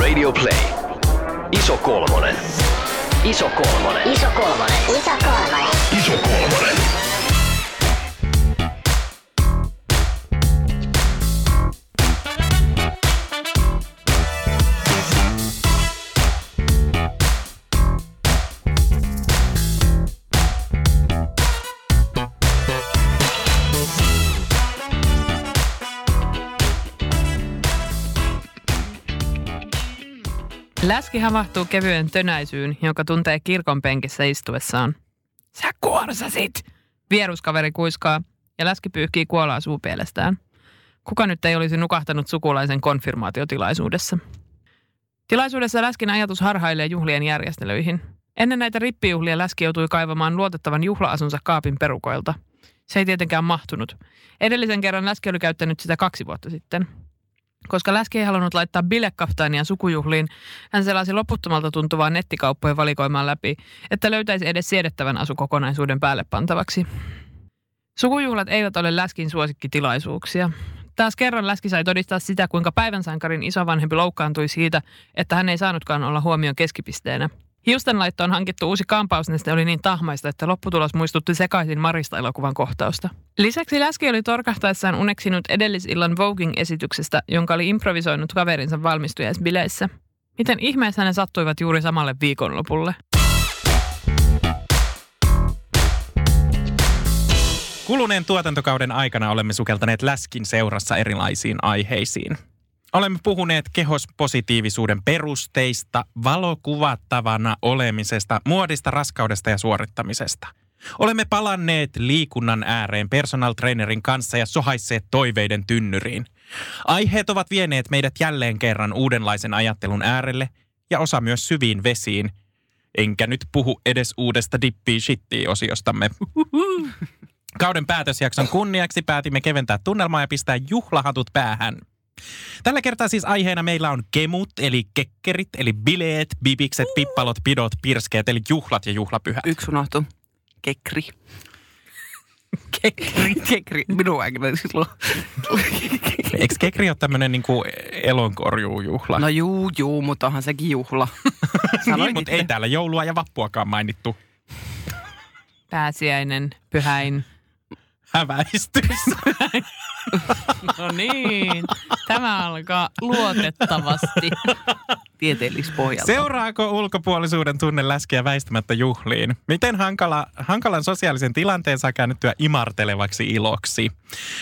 Radio Play. Iso kolmonen. Iso kolmonen. Iso kolmonen. Iso kolmonen. Iso kolmonen. Läski havahtuu kevyen tönäisyyn, jonka tuntee kirkon penkissä istuessaan. Sä kuorsasit! Vieruskaveri kuiskaa ja läski pyyhkii kuolaa suupielestään. Kuka nyt ei olisi nukahtanut sukulaisen konfirmaatiotilaisuudessa? Tilaisuudessa läskin ajatus harhailee juhlien järjestelyihin. Ennen näitä rippijuhlia läski joutui kaivamaan luotettavan juhlaasunsa kaapin perukoilta. Se ei tietenkään mahtunut. Edellisen kerran läski oli käyttänyt sitä kaksi vuotta sitten. Koska Läski ei halunnut laittaa bilekaftaania sukujuhliin, hän selasi loputtomalta tuntuvaa nettikauppojen valikoimaan läpi, että löytäisi edes siedettävän asukokonaisuuden päälle pantavaksi. Sukujuhlat eivät ole Läskin suosikkitilaisuuksia. Taas kerran Läski sai todistaa sitä, kuinka päivänsankarin isovanhempi loukkaantui siitä, että hän ei saanutkaan olla huomion keskipisteenä. Hiustenlaittoon hankittu uusi kampausneste oli niin tahmaista, että lopputulos muistutti sekaisin Marista elokuvan kohtausta. Lisäksi Läski oli torkahtaessaan uneksinut edellisillan Voging-esityksestä, jonka oli improvisoinut kaverinsa valmistujaisbileissä. Miten ihmeessä ne sattuivat juuri samalle viikonlopulle? Kuluneen tuotantokauden aikana olemme sukeltaneet läskin seurassa erilaisiin aiheisiin. Olemme puhuneet kehospositiivisuuden perusteista, valokuvattavana olemisesta, muodista, raskaudesta ja suorittamisesta. Olemme palanneet liikunnan ääreen personal trainerin kanssa ja sohaisseet toiveiden tynnyriin. Aiheet ovat vieneet meidät jälleen kerran uudenlaisen ajattelun äärelle ja osa myös syviin vesiin. Enkä nyt puhu edes uudesta dippii shittii osiostamme. Kauden päätösjakson kunniaksi päätimme keventää tunnelmaa ja pistää juhlahatut päähän. Tällä kertaa siis aiheena meillä on kemut, eli kekkerit, eli bileet, bibikset, pippalot, pidot, pirskeet, eli juhlat ja juhlapyhät. Yksi unohtu. Kekri. Kekri. Kekri. Minun aikana silloin. Eikö kekri ole tämmöinen niin elonkorjuujuhla? No juu, juu, mutta onhan sekin juhla. niin, mutta ei täällä joulua ja vappuakaan mainittu. Pääsiäinen, pyhäin. Häväistys. No niin, tämä alkaa luotettavasti. Tieteellispohjalta. Seuraako ulkopuolisuuden tunne läskiä väistämättä juhliin? Miten hankala, hankalan sosiaalisen tilanteen saa käännettyä imartelevaksi iloksi?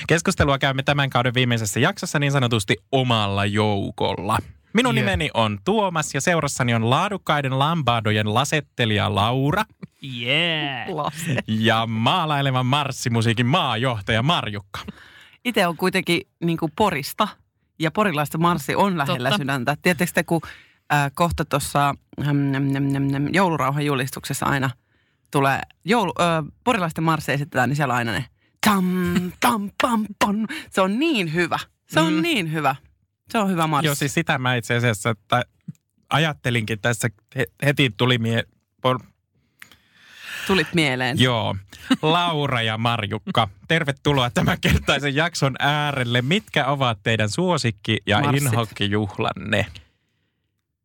Keskustelua käymme tämän kauden viimeisessä jaksossa niin sanotusti omalla joukolla. Minun Jep. nimeni on Tuomas ja seurassani on laadukkaiden lambadojen lasettelija Laura Yeah. Ja maalailevan marssimusiikin maajohtaja Marjukka. Itse on kuitenkin niin kuin Porista ja porilaista marssi on lähellä Totta. sydäntä. Tiedättekö te, kun äh, kohta tuossa joulurauhan julistuksessa aina tulee, joulu, äh, porilaisten marssi esitetään, niin siellä on aina ne tam, tam, pam, pam. Se on niin hyvä. Se on mm. niin hyvä. Se on hyvä marssi. Joo, siis sitä mä itse asiassa että ajattelinkin tässä, he- heti tuli mie... Por, Tulit mieleen. joo, Laura ja Marjukka, tervetuloa tämän kertaisen jakson äärelle. Mitkä ovat teidän suosikki- ja Marssit. inhokkijuhlanne?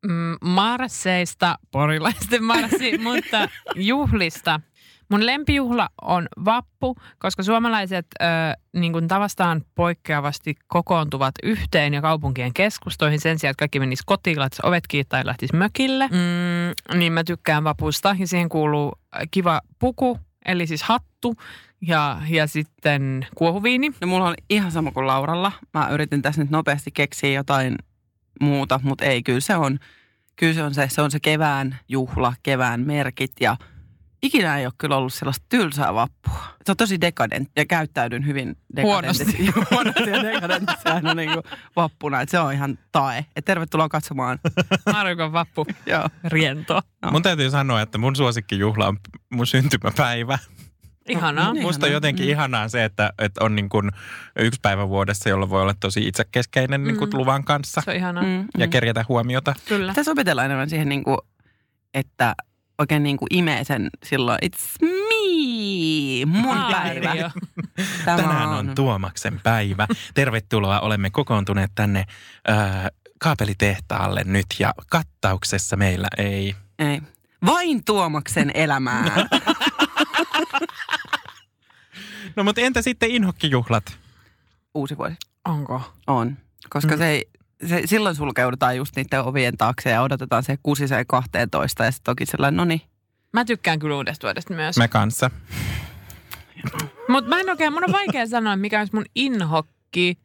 Mm, marsseista, porilaisten marssi, mutta juhlista. Mun lempijuhla on vappu, koska suomalaiset ö, niin kuin tavastaan poikkeavasti kokoontuvat yhteen ja kaupunkien keskustoihin sen sijaan, että kaikki menis kotiin, laittaisi ovet kiinni tai lähtisi mökille. Mm, niin mä tykkään vapusta ja siihen kuuluu kiva puku, eli siis hattu ja, ja sitten kuohuviini. No mulla on ihan sama kuin Lauralla. Mä yritin tässä nyt nopeasti keksiä jotain muuta, mutta ei, kyllä se on, kyllä se on se, se on se kevään juhla, kevään merkit ja ikinä ei ole kyllä ollut sellaista tylsää vappua. Se on tosi dekadent ja käyttäydyn hyvin dekadentisti. Huonosti ja dekadentisti aina niin kuin vappuna, että se on ihan tae. Et tervetuloa katsomaan. Marjukan vappu, Joo. rientoa. No. Mun täytyy sanoa, että mun suosikkijuhla on mun syntymäpäivä. Ihanaa. Niin. Musta jotenkin Mm. ihanaa se, että, että on niin kuin yksi päivä vuodessa, jolloin voi olla tosi itsekeskeinen niin kuin Mm. luvan kanssa Se on ihanaa. Mm. Mm, ja mm. kerjätä huomiota. Kyllä. Pitäisi opetella enemmän siihen, niin kuin, että oikein niin kuin imee sen silloin, it's me, mun päivä. Tämä Tänään on Tuomaksen päivä. Tervetuloa, olemme kokoontuneet tänne äh, kaapelitehtaalle nyt ja kattauksessa meillä ei. Ei. Vain Tuomaksen elämää. No mutta entä sitten inhokkijuhlat? Uusi vuosi. Onko? On. Koska Mm. se, ei, se, silloin sulkeudutaan just niiden ovien taakse ja odotetaan se kusiseen 12 ja sitten toki sellainen, no niin. Mä tykkään kyllä uudesta vuodesta myös. Me kanssa. Mutta mä en oikein, mun on vaikea sanoa, mikä olisi mun inhokki,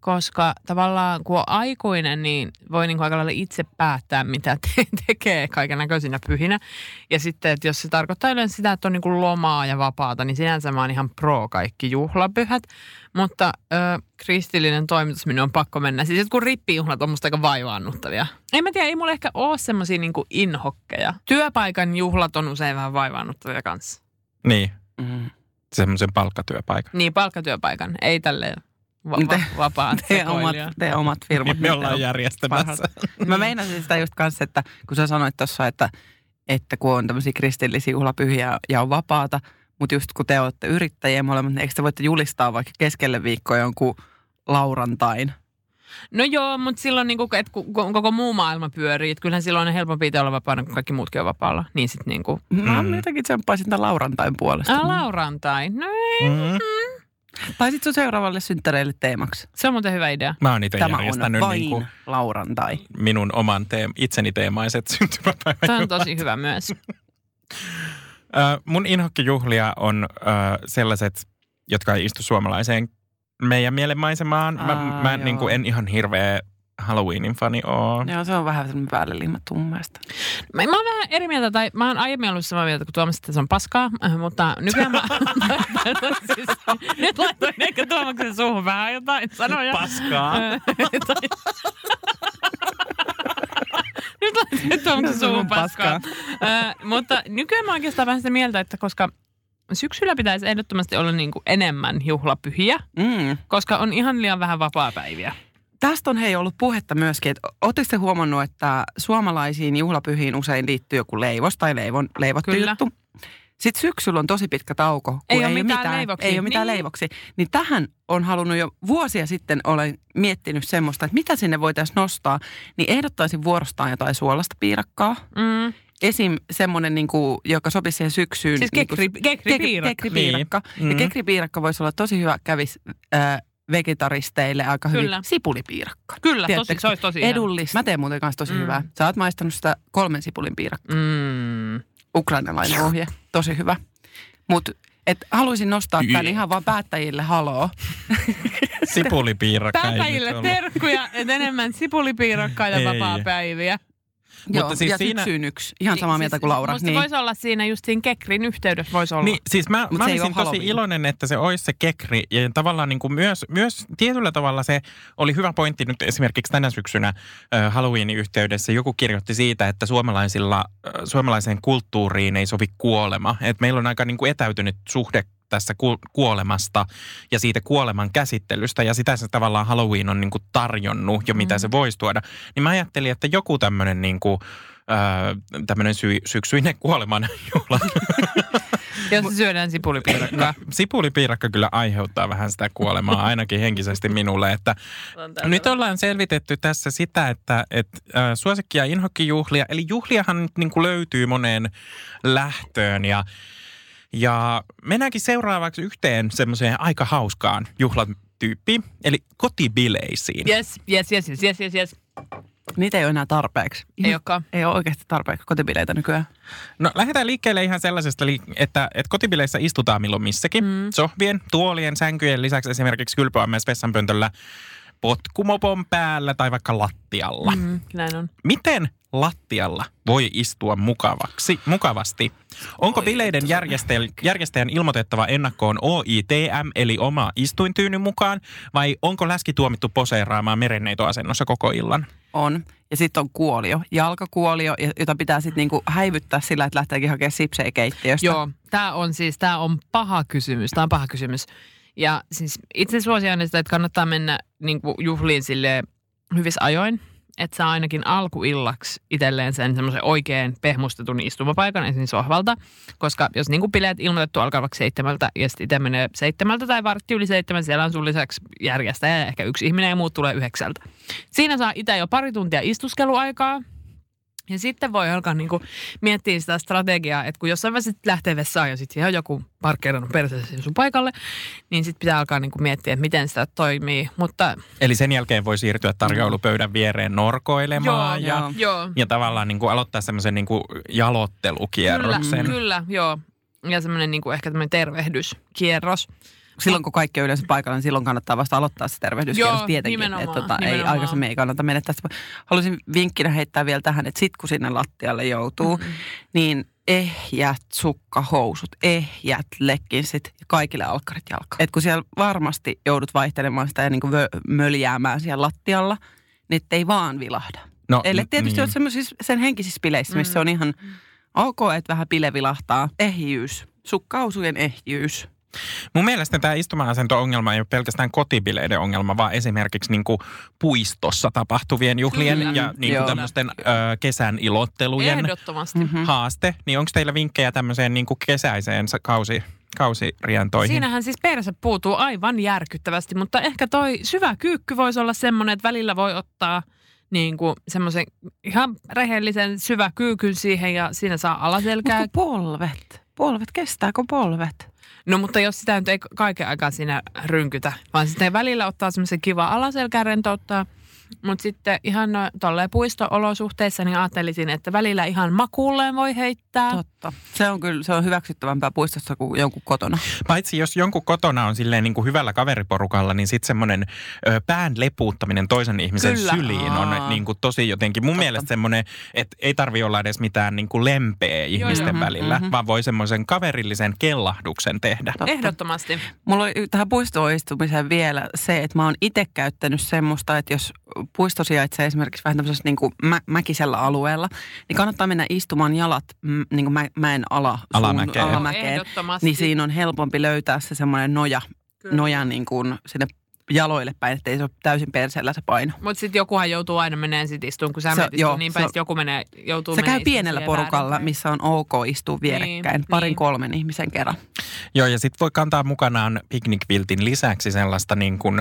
koska tavallaan kun on aikuinen, niin voi niinku aika lailla itse päättää, mitä te- tekee kaiken näköisinä pyhinä. Ja sitten, että jos se tarkoittaa yleensä sitä, että on niinku lomaa ja vapaata, niin sinänsä mä oon ihan pro kaikki juhlapyhät. Mutta ö, kristillinen toimitus minun on pakko mennä. Siis jotkut rippijuhlat on musta aika vaivaannuttavia. En mä tiedä, ei mulla ehkä ole semmosia niinku inhokkeja. Työpaikan juhlat on usein vähän vaivaannuttavia kanssa. Niin, Mm. semmoisen palkkatyöpaikan. Niin, palkkatyöpaikan, ei tälle va- Te- va- vapaan Teidän omat, sekoilija. teidän omat firmat. Me niitä ollaan on järjestämässä. parhaat. Mä meinasin sitä just kanssa, että kun sä sanoit tuossa, että, että kun on tämmöisiä kristillisiä juhlapyhiä ja on vapaata, mutta just kun te olette yrittäjiä molemmat, niin eikö te voitte julistaa vaikka keskelle viikkoa jonkun laurantain? No joo, mutta silloin niinku, et kun kun koko muu maailma pyörii, että kyllähän silloin on helpompi itse olla vapaana, kun kaikki muutkin on vapaalla. Niin sitten niinku, Mä Mm. jotenkin tsemppaisin tämän laurantain puolesta. ää, laurantai. No ei, Mm. Tai sitten seuraavalle synttäreille teemaksi. se on muuten hyvä idea. Mä oon itse Tämä on järjestänyt vain niin kuin laurantai. minun oman teem, itseni teemaiset syntymäpäivät. Se on tosi hyvä myös. Ö, mun inhokkijuhlia on ö, sellaiset, jotka ei istu suomalaiseen meidän mielenmaisemaan. Mä, Aa, mä joo. niin kuin en ihan hirveä Halloweenin fani oo. Joo, se on vähän semmoinen päälle liimattu mun mielestä. Mä, mä oon vähän eri mieltä, tai mä oon aiemmin ollut samaa mieltä kuin Tuomas, että se on paskaa, äh, mutta nykyään mä... siis, nyt laitoin ehkä Tuomaksen suuhun vähän jotain sanoja. Paskaa. Tai- Nyt laitoin Tuomaksen suuhun paskaa. Ö, mutta nykyään mä oikeastaan vähän sitä mieltä, että koska syksyllä pitäisi ehdottomasti olla niin kuin enemmän juhlapyhiä, Mm. koska on ihan liian vähän vapaa-päiviä. Tästä on hei ollut puhetta myöskin, että oletteko te huomannut, että suomalaisiin juhlapyhiin usein liittyy joku leivos tai leivon, leivottu Kyllä. juttu. Sitten syksyllä on tosi pitkä tauko, kun Ei ole mitään leivoksia. Ei ole mitään Niin. leivoksi. Niin tähän on halunnut jo vuosia sitten, olen miettinyt semmoista, että mitä sinne voitaisiin nostaa. Niin ehdottaisin vuorostaan jotain suolasta piirakkaa. Mm. Esim. semmoinen, niin kuin, joka sopisi siihen syksyyn. Siis niin kuin- kekri, kekripiirakka. Kekripiirakka. Niin. Ja Mm. kekripiirakka voisi olla tosi hyvä kävis äh, vegetaristeille aika hyvin. Kyllä. Sipulipiirakka. Kyllä, tosi, Tiedättekö? se olisi tosi. Edullista. Mä teen muuten kanssa tosi Mm. hyvää. Sä oot maistanut sitä kolmen sipulin piirakkaa. Mm. Ukrainalainen ohje. Tosi hyvä. Mutta et haluaisin nostaa tämän ihan vaan päättäjille haloo. Sipulipiirakka. Päättäjille terkkuja, että enemmän sipulipiirakkaa ja Ei. vapaa-päiviä. Joo, siis ja siinä- syksyyn yksi. Ihan samaa Niin, mieltä siis kuin Laura. Musta Niin. voisi olla siinä just siinä kekrin yhteydessä voisi olla. Niin, siis mä, Mut mä se ei olisin tosi Halloween. iloinen, että se olisi se kekri. Ja tavallaan niin kuin myös, myös tietyllä tavalla se oli hyvä pointti nyt esimerkiksi tänä syksynä äh, Halloweenin yhteydessä. Joku kirjoitti siitä, että suomalaisilla, äh, suomalaiseen kulttuuriin ei sovi kuolema. Että meillä on aika niin kuin etäytynyt suhde tässä ku- kuolemasta ja siitä kuoleman käsittelystä. Ja sitä se tavallaan Halloween on niin kuin tarjonnut jo, mitä Mm. se voisi tuoda. Niin mä ajattelin, että joku tämmöinen niin kuin, äh, tämmöinen sy- syksyinen kuoleman juhla Jos syödään sipulipiirakkaa. Sipulipiirakka kyllä aiheuttaa vähän sitä kuolemaa, ainakin henkisesti minulle. Että nyt ollaan selvitetty tässä sitä, että, että äh, suosikki- ja inhokkijuhlia, eli juhliahan nyt niin kuin löytyy moneen lähtöön ja ja mennäänkin seuraavaksi yhteen semmoiseen aika hauskaan juhlatyyppiin, eli kotibileisiin. Yes, yes, yes, yes, yes, yes, yes. Niitä ei ole enää tarpeeksi. Ei olekaan. Ei ole oikeasti tarpeeksi kotibileitä nykyään. No lähdetään liikkeelle ihan sellaisesta, että, että kotibileissä istutaan milloin missäkin. Mm. Sohvien, tuolien, sänkyjen lisäksi esimerkiksi kylpyammeessa vessanpöntöllä, potkumopon päällä tai vaikka lattialla. Mm. Näin on. Miten lattialla voi istua mukavaksi, mukavasti? Onko bileiden järjestäjän, järjestäjän ilmoitettava ennakkoon OITM eli oma istuintyyny mukaan vai onko läski tuomittu poseeraamaan merenneitoasennossa koko illan? On. Ja sitten on kuolio, jalkakuolio, ja- jota pitää sitten niinku häivyttää sillä, että lähteekin hakemaan sipsejä keittiöstä. Joo, tämä on siis, tämä on paha kysymys. Tämä on paha kysymys. Ja siis itse suosian sitä, että kannattaa mennä niin kuin juhliin sille hyvissä ajoin. että saa ainakin alkuillaksi itselleen sen semmoisen oikein pehmustetun istumapaikan esimerkiksi sohvalta. Koska jos niin kuin bileet ilmoitettu alkavaksi seitsemältä ja sitten itse menee seitsemältä tai vartti yli seitsemän, siellä on sun lisäksi järjestäjä ja ehkä yksi ihminen ja muut tulee yhdeksältä. Siinä saa itse jo pari tuntia istuskeluaikaa, ja sitten voi alkaa niinku miettiä sitä strategiaa, että kun jossain vaiheessa lähtee vessaan ja sitten siihen on joku parkkeerannut perseessä sun paikalle, niin sitten pitää alkaa niinku miettiä, että miten sitä toimii. Mutta Eli sen jälkeen voi siirtyä tarjoulupöydän viereen norkoilemaan joo, ja, joo, joo. ja tavallaan niin kuin aloittaa semmoisen niin kuin jalottelukierroksen. Kyllä, kyllä, joo. Ja semmoinen niinku ehkä tämmöinen tervehdyskierros. Silloin kun kaikki on yleensä paikalla, niin silloin kannattaa vasta aloittaa se tervehdyskierros Joo, tietenkin. nimenomaan, Että, tota, ei, nimenomaan. aikaisemmin ei kannata mennä tästä. Haluaisin vinkkinä heittää vielä tähän, että sit kun sinne lattialle joutuu, Mm-hmm. niin ehjät sukkahousut, ehjät lekkinsit ja kaikille alkkarit jalka. Et kun siellä varmasti joudut vaihtelemaan sitä ja niin kuin vö- möljäämään siellä lattialla, niin ei vaan vilahda. No, Eli tietysti niin. semmoisissa sen henkisissä bileissä, missä se on ihan ok, että vähän pile vilahtaa. Ehjyys, sukkahousujen ehjyys. Mun mielestä tämä istuma-asento-ongelma ei ole pelkästään kotibileiden ongelma, vaan esimerkiksi niin kuin puistossa tapahtuvien juhlien Kyllä. ja niin kuin tämmöisten ö, kesän ilottelujen Ehdottomasti. Mhm. haaste. Niin onko teillä vinkkejä tämmöiseen niin kuin kesäiseen kausi, kausirientoihin? Siinähän siis perse puutuu aivan järkyttävästi, mutta ehkä toi syvä kyykky voisi olla semmoinen, että välillä voi ottaa niin kuin semmoisen ihan rehellisen syvä kyykyn siihen ja siinä saa alaselkää. Mutta polvet, polvet, kestääkö polvet? No mutta jos sitä nyt ei kaiken aikaa siinä rynkytä, vaan sitten välillä ottaa semmoisen kiva alaselkää rentouttaa. Mutta sitten ihan no, tolleen puisto-olosuhteissa niin ajattelisin, että välillä ihan makuulleen voi heittää. Totta. Se on kyllä, se on hyväksyttävämpää puistossa kuin jonkun kotona. Paitsi jos jonkun kotona on silleen niin kuin hyvällä kaveriporukalla, niin sitten semmoinen pään lepuuttaminen toisen ihmisen Kyllä. syliin on Aa. niin kuin tosi jotenkin mun Totta. mielestä semmoinen, että ei tarvi olla edes mitään niin kuin lempeä ihmisten joo. välillä, Mhm. vaan voi semmoisen kaverillisen kellahduksen tehdä. Totta. Ehdottomasti. Mulla oli tähän puistoon istumiseen vielä se, että mä oon itse käyttänyt semmoista, että jos puisto sijaitsee esimerkiksi vähän tämmöisessä niin kuin mä, mäkisellä alueella, niin kannattaa mennä istumaan jalat niin kuin mä, mäen ala, Alamäkeen. suun- alamäkeen. Niin siinä on helpompi löytää se semmoinen noja, Kyllä. noja niin kuin sinne jaloille päin, ettei se ole täysin perseellä se paino. Mutta sitten jokuhan joutuu aina meneen sit istuun, kun sä Se- menet joo, niin päin, joku menee, joutuu Se käy pienellä porukalla, väärinpäin. missä on ok istua vierekkäin, Niin, parin niin. kolmen ihmisen kerran. Joo, ja sitten voi kantaa mukanaan piknikviltin lisäksi sellaista niin kuin,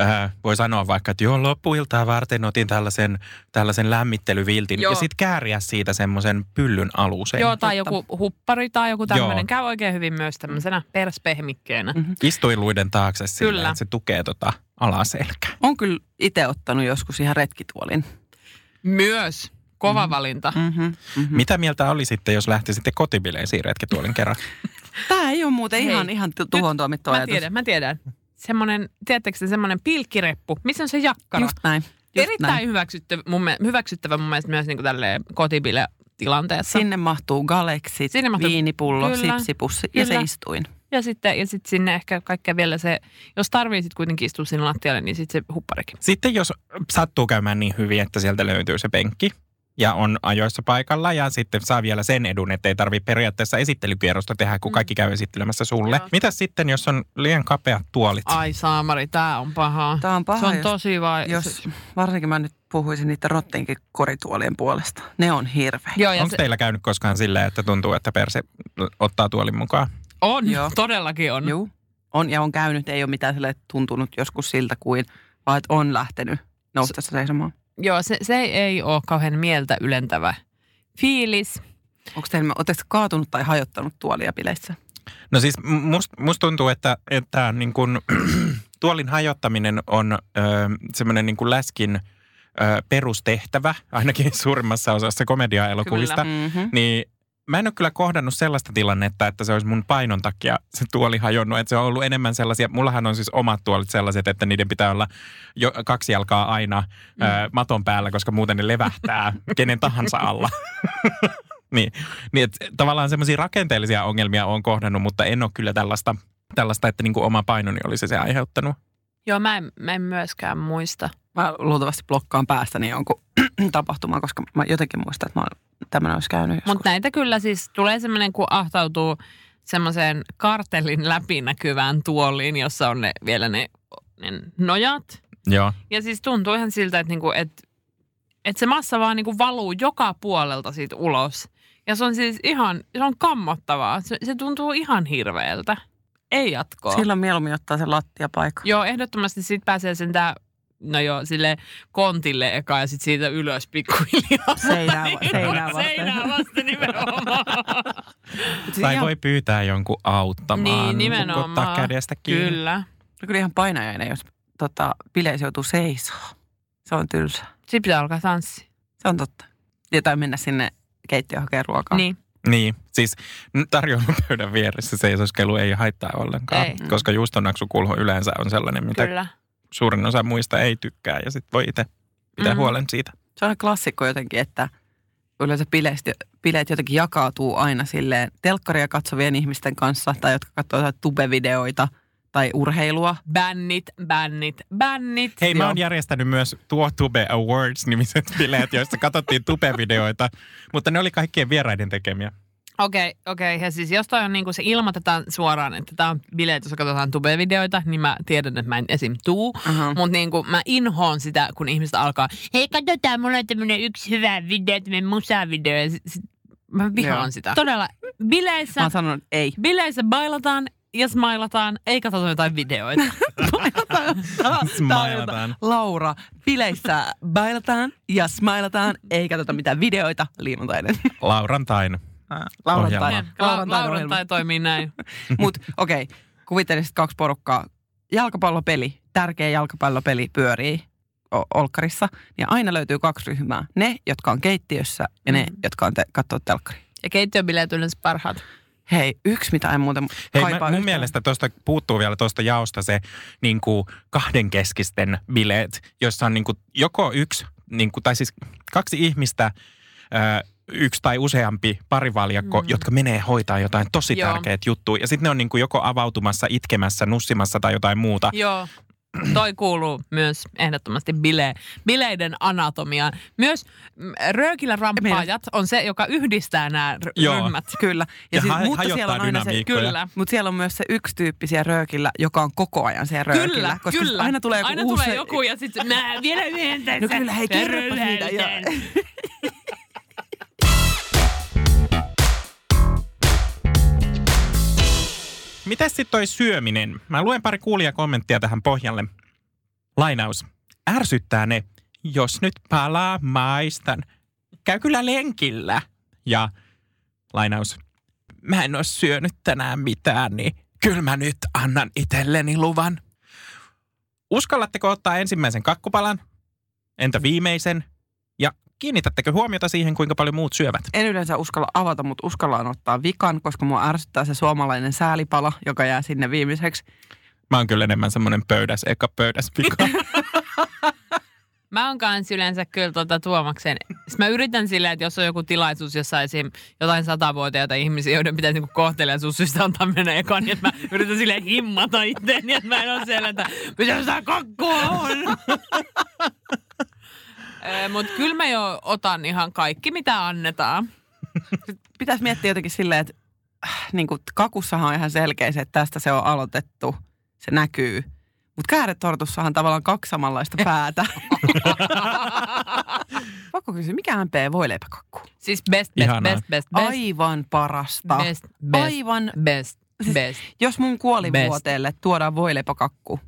äh, voi sanoa vaikka, että joo, loppuiltaa varten otin tällaisen, tällaisen lämmittelyviltin. Joo. Ja sitten kääriä siitä semmoisen pyllyn aluseen. Joo, tai Totta. joku huppari tai joku tämmöinen. Käy oikein hyvin myös tämmöisenä perspehmikkeenä. Mhm. Istuiluiden taakse sillä, Kyllä. että se tukee tota alaselkää. On kyllä itse ottanut joskus ihan retkituolin. Myös. Kova valinta. Mm-hmm. Mm-hmm. Mitä mieltä oli sitten, jos lähtisitte kotibileisiin retkituolin kerran? Tämä ei ole muuten Hei, ihan, ihan tu- tuhoon tuomittu Mä ajatus. tiedän, mä tiedän. Semmoinen, tiedättekö se semmoinen pilkkireppu? Missä on se jakkara? Just näin. Just Erittäin näin. hyväksyttävä mun, mielestä, hyväksyttävä mun mielestä myös niin kuin tälleen kotibile-tilanteessa. Sinne mahtuu galeksit, Sinne mahtuu- viinipullo, Kyllä. sipsipussi ja se Kyllä. istuin. Ja sitten ja sit sinne ehkä kaikkea vielä se, jos tarvii sitten kuitenkin istua sinne lattialle, niin sitten se hupparikin. Sitten jos sattuu käymään niin hyvin, että sieltä löytyy se penkki ja on ajoissa paikalla ja sitten saa vielä sen edun, että ei tarvitse periaatteessa esittelykierrosta tehdä, kun kaikki käy esittelemässä sulle. Joo. Mitä sitten, jos on liian kapeat tuolit? Ai saamari, tää on paha. Tämä on paha, se on jos, tosi vai... jos varsinkin mä nyt puhuisin niiden rottinkin korituolien puolesta. Ne on hirveä. Joo, ja Onko se, teillä käynyt koskaan silleen, että tuntuu, että perse ottaa tuolin mukaan? on, Joo. todellakin on. Juu. On ja on käynyt, ei ole mitään sille tuntunut joskus siltä kuin, vaan että on lähtenyt noustessa seisomaan. Joo, se, se ei ole kauhean mieltä ylentävä fiilis. Onko teillä, oletteko kaatunut tai hajottanut tuolia bileissä? No siis musta must tuntuu, että, että niin kun, tuolin hajottaminen on ö, semmoinen niin kuin läskin ö, perustehtävä, ainakin suurimmassa osassa komediaelokuvista. Mm-hmm. Niin mä en ole kyllä kohdannut sellaista tilannetta, että se olisi mun painon takia se tuoli hajonnut. Että se on ollut enemmän sellaisia, mullahan on siis omat tuolit sellaiset, että niiden pitää olla jo kaksi jalkaa aina mm. ö, maton päällä, koska muuten ne levähtää kenen tahansa alla. niin, niin että tavallaan semmoisia rakenteellisia ongelmia on kohdannut, mutta en ole kyllä tällaista, tällaista että niin kuin oma painoni olisi se aiheuttanut. Joo, mä en, mä en myöskään muista. Mä luultavasti blokkaan päästäni jonkun tapahtuman, koska mä jotenkin muistan, että mä tämmöinen olisi käynyt joskus. Mutta näitä kyllä siis tulee semmoinen, kun ahtautuu semmoiseen kartellin läpinäkyvään tuoliin, jossa on ne, vielä ne, ne nojat. Joo. Ja siis tuntuu ihan siltä, että, niinku, että että se massa vaan niinku valuu joka puolelta siitä ulos. Ja se on siis ihan, se on kammottavaa. Se, se tuntuu ihan hirveältä. Ei jatkoa. Silloin mieluummin ottaa se lattiapaikka. Joo, ehdottomasti siitä pääsee sentään, no joo, sille kontille eka ja sitten siitä ylös pikkuhiljaa. Seinää, seinää vasten. Seinää vasten nimenomaan. Siis Tai ihan- voi pyytää jonkun auttamaan. niin, nimenomaan. Ottaa kädestä kiinni. Kyllä. No kyllä ihan painajainen, jos tota, bileissä joutuu seisoo. Se on tylsä. Sitten pitää alkaa tanssia. Se on totta. Ja tai mennä sinne keittiöön hakemaan ruokaa. Niin. Niin, siis tarjoulupöydän vieressä seisoskelu ei haittaa ollenkaan, Ei. koska juustonaksukulho yleensä on sellainen, mitä Kyllä. Suurin osa muista ei tykkää ja sitten voi itse pitää Mhm. huolen siitä. Se on klassikko jotenkin, että yleensä bileet, bileet jotenkin jakautuu aina silleen telkkaria katsovien ihmisten kanssa tai jotka katsoo jotain tubevideoita tai urheilua. Bännit, bännit, bännit. Hei, mä Joo. oon järjestänyt myös Tuo Tube Awards-nimiset bileet, joissa katsottiin Tube-videoita, mutta ne oli kaikkien vieraiden tekemiä. Okei, okei. Ja siis jos toi on niinku se ilmoitetaan suoraan, että tämä on bileet, jossa katsotaan tube-videoita, niin mä tiedän, että mä en esim. tuu. Aha. Mutta niinku mä inhoon sitä, kun ihmiset alkaa, hei katsotaan, mulla on tämmönen yksi hyvä video, tämmönen musavideo. Ja sit, sit, mä vihaan Joo. sitä. Todella, bileissä, Mä oon sanonut, että ei. bileissä bailataan ja smailataan, ei katsota jotain videoita. Smailataan. Laura, bileissä bailataan ja smailataan, ei katsota mitään videoita liikuntainen. Laurantain. Laurantai. Ohjelma. Laurantai toimii näin. Mutta okei, okay, kuvittelisit kaksi porukkaa. Jalkapallopeli, tärkeä jalkapallopeli pyörii o- Olkkarissa. Ja aina löytyy kaksi ryhmää. Ne, jotka on keittiössä ja ne, Mm. jotka on te- katsoo telkkari. Ja keittiöbileet yleensä parhaat. Hei, yksi mitä en muuten Hei, kaipaa mä, mun yhtään. mielestä tuosta puuttuu vielä tuosta jaosta se niin kuin kahdenkeskisten bileet, jossa on niin kuin joko yksi, niin kuin, tai siis kaksi ihmistä, ö, yksi tai useampi parivaljakko, Mm. jotka menee hoitaa jotain tosi Joo. tärkeät juttuja. Ja sitten ne on niin kuin joko avautumassa, itkemässä, nussimassa tai jotain muuta. Joo. Toi kuuluu myös ehdottomasti bile, bileiden anatomiaan. Myös mm, röökillä rampaajat on se, joka yhdistää nämä Joo. ryhmät. Kyllä. Ja ha- mutta siellä on aina se. Kyllä. mutta siellä on myös se yksi tyyppi siellä röökillä, joka on koko ajan siellä röökillä. Kyllä, koska kyllä. aina tulee joku aina uusi... tulee joku ja sitten mä vielä yhden tässä. No kyllä, hei, kerropas niitä. Mitäs sitten toi syöminen? Mä luen pari kuulijakommenttia tähän pohjalle. Lainaus. Ärsyttää ne, jos nyt palaa maistan. Käy kyllä lenkillä. Ja lainaus. Mä en oo syönyt tänään mitään, niin kyllä mä nyt annan itselleni luvan. Uskallatteko ottaa ensimmäisen kakkupalan? Entä viimeisen? Kiinnitättekö huomiota siihen, kuinka paljon muut syövät? En yleensä uskalla avata, mutta uskallaan ottaa vikan, koska mua ärsyttää se suomalainen säälipala, joka jää sinne viimeiseksi. Mä oon kyllä enemmän semmoinen pöydäs, eka pöydäs pika. Mä oon kans yleensä kyllä tuota Tuomaksen. Sitten mä yritän silleen, että jos on joku tilaisuus, jossa esim. jotain satavuotiaita ihmisiä, joiden pitäisi niinku kohteliaisuussyistä antaa mennä ekaan, niin että mä yritän silleen himmata itteeni, että mä en ole siellä, että mitä sitä kakkua on. Mutta kyllä mä jo otan ihan kaikki, mitä annetaan. Pitäisi miettiä jotenkin silleen, että äh, niin kuin kakussahan on ihan selkeä se, että tästä se on aloitettu. Se näkyy. Mutta kääretortussahan on tavallaan kaksi samanlaista päätä. Pakko kysyä, mikä MP voileipäkakku? Siis best, best, Ihanaa. best, best, best, Aivan parasta. best, best, Aivan. best, best. Jos mun kuolivuoteelle tuodaan voileipäkakku,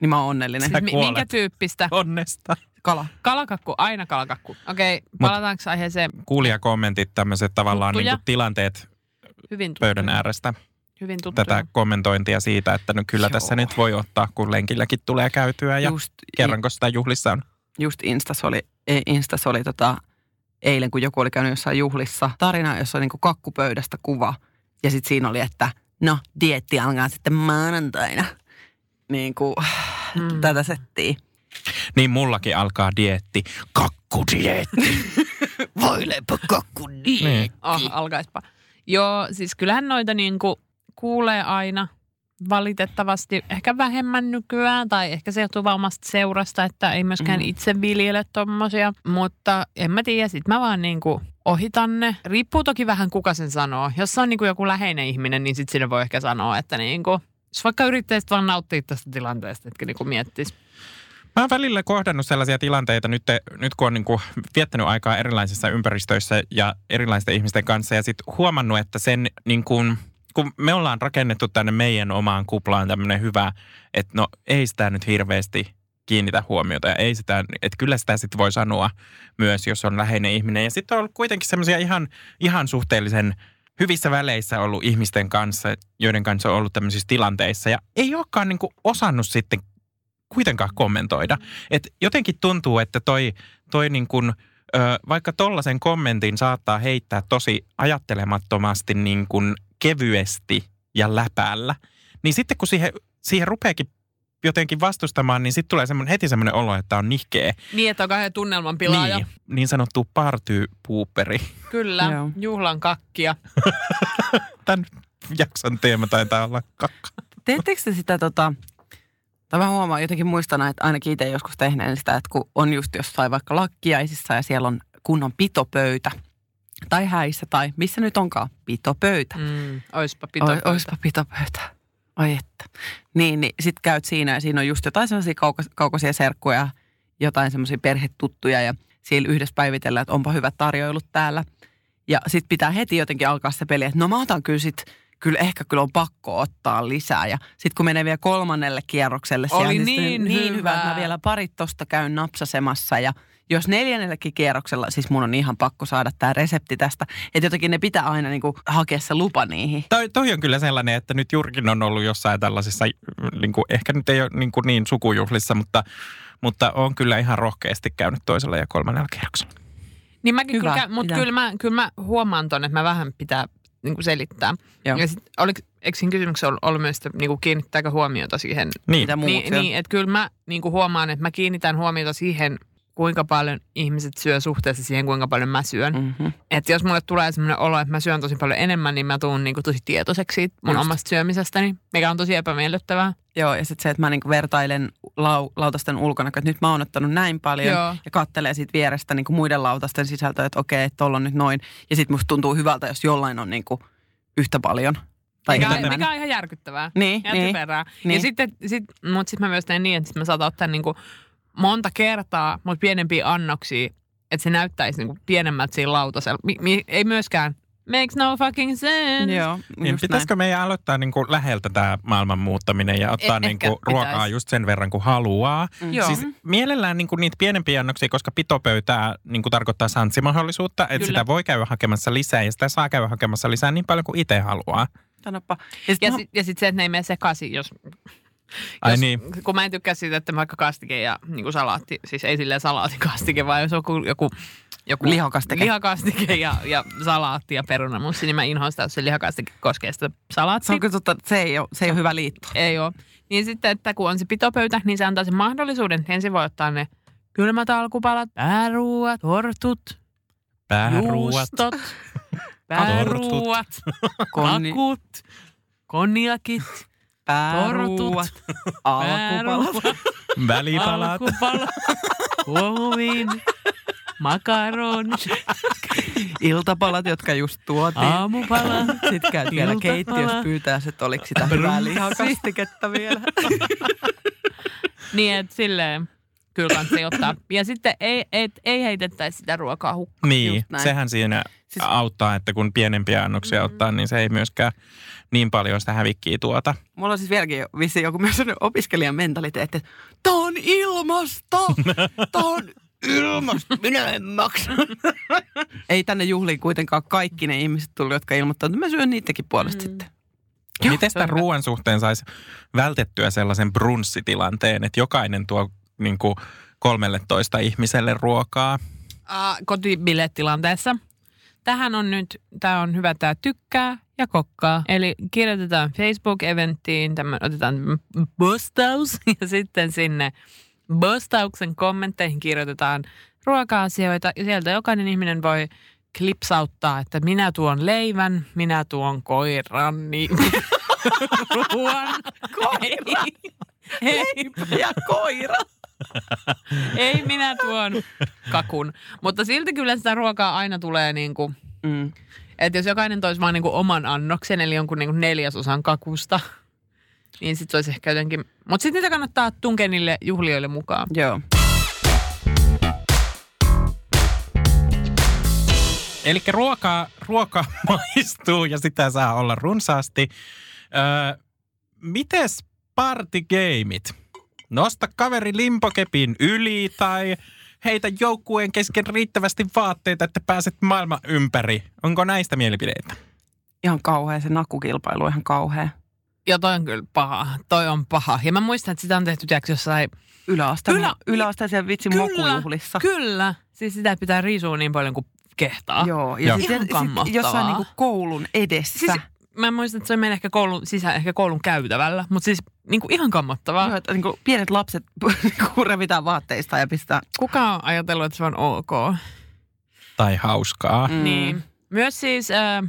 niin mä oon onnellinen. Mi- kuolet. minkä tyyppistä? Onnesta. Kala. Kalakakku, aina kalakakku. Okei, palataanko aiheeseen Kuulijakommentit, tämmöiset tavallaan Tuttuja. niin kuin tilanteet hyvin tuttuja? pöydän äärestä. Hyvin tuttuja. Tätä kommentointia siitä, että no kyllä Joo. tässä nyt voi ottaa, kun lenkilläkin tulee käytyä ja Just, kerranko sitä juhlissa on. just Instas oli, ei, Instas oli tota, eilen, kun joku oli käynyt jossain juhlissa, tarina, jossa oli niinku kakkupöydästä kuva. Ja sitten siinä oli, että no, dietti alkaa sitten maanantaina. Niin kuin Mm. tätä settiä. Niin mullakin alkaa dietti. Kakkudietti. Voileipä kakku Niin. Oh, alkaispa. Joo, siis kyllähän noita niinku kuulee aina valitettavasti ehkä vähemmän nykyään, tai ehkä se johtuu vaan omasta seurasta, että ei myöskään Mm. itse viljele tommosia. Mutta en mä tiedä, sit mä vaan niinku ohitan ne. Riippuu toki vähän kuka sen sanoo. Jos se on niinku joku läheinen ihminen, niin sit sinne voi ehkä sanoa, että niinku, jos vaikka yrittäisit vaan nauttia tästä tilanteesta, etkä niinku miettis. Mä oon välillä kohdannut sellaisia tilanteita nyt, nyt kun on niin kuin viettänyt aikaa erilaisissa ympäristöissä ja erilaisten ihmisten kanssa ja sitten huomannut, että sen niin kuin, kun me ollaan rakennettu tänne meidän omaan kuplaan tämmöinen hyvä, että no ei sitä nyt hirveästi kiinnitä huomiota ja ei sitä, että kyllä sitä sitten voi sanoa myös, jos on läheinen ihminen. Ja sitten on ollut kuitenkin semmoisia ihan, ihan suhteellisen hyvissä väleissä ollut ihmisten kanssa, joiden kanssa on ollut tämmöisissä tilanteissa ja ei olekaan niin kuin osannut sitten kuitenkaan kommentoida. Et jotenkin tuntuu, että toi, toi niin kuin, ö, vaikka tollaisen kommentin saattaa heittää tosi ajattelemattomasti niin kuin kevyesti ja läpällä, niin sitten kun siihen, siihen rupeekin jotenkin vastustamaan, niin sitten tulee semmoinen, heti semmoinen olo, että on nihkeä. Niin, että on kahden tunnelman pilaaja. Niin, niin sanottu partypuuperi. Kyllä, Joo. juhlan kakkia. Tämän jakson teema taitaa olla kakka. Teettekö te sitä tota, tai mä huomaan jotenkin muistan, että ainakin itse joskus tehneen sitä, että kun on just jossain vaikka lakkiaisissa ja siellä on kunnon pitopöytä tai häissä tai missä nyt onkaan pitopöytä. Mm, oispa Pito pito. o, oispa pitopöytä. Oi että. Niin, niin sit käyt siinä ja siinä on just jotain sellaisia kaukos, kaukoisia serkkuja, jotain semmoisia perhetuttuja ja siellä yhdessä päivitellään, että onpa hyvät tarjoilut täällä. Ja sit pitää heti jotenkin alkaa se peli, että no mä otan kyllä sit, kyllä ehkä kyllä on pakko ottaa lisää. Ja sit kun menee vielä kolmannelle kierrokselle, Oli siellä, niin niin hyvä, että hyvää. mä vielä parit tosta käyn napsasemassa ja jos neljännellekin kierroksella, siis mun on ihan pakko saada tämä resepti tästä, että jotenkin ne pitää aina niinku hakea se lupa niihin. Toi, toi on kyllä sellainen, että nyt Jurkin on ollut jossain tällaisissa, niin kuin, ehkä nyt ei ole niin, kuin niin sukujuhlissa, mutta, mutta on kyllä ihan rohkeasti käynyt toisella ja kolmannella kierroksella. Niin mäkin Hyvä, kyllä, mutta kyllä mä, kyllä mä huomaan ton, että mä vähän pitää niin kuin selittää. Joo. Ja sit, oliko, eikö siinä kysymyksessä ollut, ollut myös, että niin kuin kiinnittääkö huomiota siihen? Niin, Mitä muut Niin, niin että kyllä mä niin kuin huomaan, että mä kiinnitän huomiota siihen, kuinka paljon ihmiset syö suhteessa siihen, kuinka paljon mä syön. Mm. Mm-hmm. Että jos mulle tulee sellainen olo, että mä syön tosi paljon enemmän, niin mä tuun niin kuin tosi tietoiseksi siitä mun Just. omasta syömisestäni, mikä on tosi epämiellyttävää. Joo, ja sitten se, että mä niinku vertailen lau, lautasten ulkona, että nyt mä oon ottanut näin paljon Joo. ja kattelee siitä vierestä niinku muiden lautasten sisältöä, että okei, että on nyt noin. Ja sitten musta tuntuu hyvältä, jos jollain on niinku yhtä paljon. Tai Mikä, on- mikä on ihan järkyttävää. Niin, ja niin. typerää. niin. Ja sitten, sit, mutta sitten mä myös teen niin, että sit mä saatan ottaa niinku monta kertaa, mutta pienempiä annoksia, että se näyttäisi niinku pienemmältä siinä lautasella. Mi, mi, ei myöskään makes no fucking sense. Joo, niin pitäisikö meidän aloittaa niin kuin läheltä tämä maailman muuttaminen ja ottaa Eh- niin kuin ruokaa pitäisi. just sen verran kuin haluaa. Mm. Joo. Siis mielellään niin kuin niitä pienempiä annoksia, koska pitopöytää niin kuin tarkoittaa sanssimahdollisuutta, että Kyllä. sitä voi käydä hakemassa lisää ja sitä saa käydä hakemassa lisää niin paljon kuin itse haluaa. Sanoppa. Ja sit, Ja no, sitten ja sit se, että ne ei mene sekaisin, jos, Ai jos niin. kun mä en tykkää siitä, että vaikka kastike ja niin kuin salaatti, siis ei silleen salaatikastike, vaan jos on joku, joku, joku Lihakastike. lihakastike ja, ja salaatti ja perunamussi, niin mä inhoan sitä, jos se lihakastike koskee sitä salaattia. se on kyllä totta, se ei ole, se ei ole hyvä liitto. Ei ole. Niin sitten, että kun on se pitopöytä, niin se antaa sen mahdollisuuden, että ensin voi ottaa ne kylmät alkupalat, pääruuat, tortut, Pääruuat. juustot, pääruuat, kakut, konjakit, pääruuat, alkupalat. Välipalat. alkupalat, kuohuvin, makaronit, Iltapalat, jotka just tuotiin. aamupalat. Sitten käyt vielä keittiössä pyytää, että oliko sitä hyvää lihakastiketta vielä. Niin, että silleen kyllä kannattaa ottaa. Ja sitten ei, et, ei heitettäisi sitä ruokaa hukkaan. Niin, sehän siinä Siis- auttaa, että kun pienempiä annoksia ottaa, niin se ei myöskään niin paljon sitä hävikkiä tuota. Mulla on siis vieläkin vissiin joku myös opiskelijan mentaliteetti, että tää on ilmasto, tää on ilmasto, minä en maksa. Ei tänne juhliin kuitenkaan kaikki ne ihmiset tullut, jotka ilmoittavat, että mä syön niitäkin puolesta Mm. sitten. Miten se on sitä ruoan suhteen saisi vältettyä sellaisen brunssitilanteen, että jokainen tuo niin kuin 13 ihmiselle ruokaa? uh, kotibilettilanteessa. Tähän on nyt, tämä on hyvä tämä tykkää ja kokkaa. Eli kirjoitetaan Facebook-eventtiin, tämän, otetaan postaus ja sitten sinne postauksen kommentteihin kirjoitetaan ruoka-asioita ja sieltä jokainen ihminen voi klipsauttaa, että minä tuon leivän, minä tuon koiran, niin ruoan. Koira, Ei, ja koira. Ei minä tuon kakun. Mutta silti kyllä sitä ruokaa aina tulee niin kuin, Mm. että jos jokainen toisi vaan niin kuin oman annoksen, eli jonkun niin kuin neljäsosan kakusta, Niin sit se olisi ehkä jotenkin... Mutta sitten niitä kannattaa tunkea niille juhlioille mukaan. Joo. Eli ruokaa, ruokaa maistuu ja sitä saa olla runsaasti. Öö, mites partigeimit? Nosta kaveri limpokepin yli tai heitä joukkueen kesken riittävästi vaatteita, että pääset maailman ympäri. Onko näistä mielipideitä? Ihan kauhea se nakukilpailu, ihan kauhea. Ja toi on kyllä paha. Toi on paha. Ja mä muistan, että sitä on tehty tiedätkö, jossain... Yläaste, Ylä- yläasteisen vitsin mokujuhlissa. Kyllä. Siis sitä pitää riisua niin paljon kuin kehtaa. Joo, ja Joo. sitten Ihan sit kammottavaa. jossain niinku koulun edessä. Siis, mä muistan, että se on meillä ehkä koulun sisään, ehkä koulun käytävällä. Mutta siis niin kuin ihan kammottavaa. Joo, että niinku pienet lapset niinku revitään vaatteista ja pistää. Kuka on ajatellut, että se on ok? Tai hauskaa. Mm. Niin. Myös siis äh,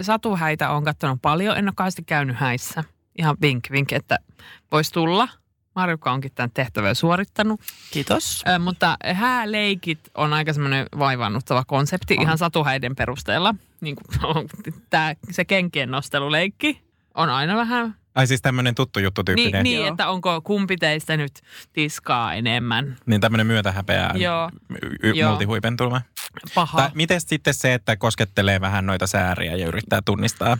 satuhäitä on katsonut paljon. En ole kauheasti käynyt häissä. Ihan vink vink, että voisi tulla. Marjukka onkin tämän tehtävän suorittanut. Kiitos. Äh, mutta hääleikit on aika semmoinen vaivannuttava konsepti On. ihan satuhäiden perusteella. Niin kuin, tää, se kenkien nosteluleikki on aina vähän Ai siis tämmöinen tuttu juttu tyyppinen. niin, niin Joo. että onko kumpi teistä nyt tiskaa enemmän. Niin tämmöinen myötähäpeä Joo. y- y- Joo. multihuipentuma. Paha. Tai miten sitten se, että koskettelee vähän noita sääriä ja yrittää tunnistaa,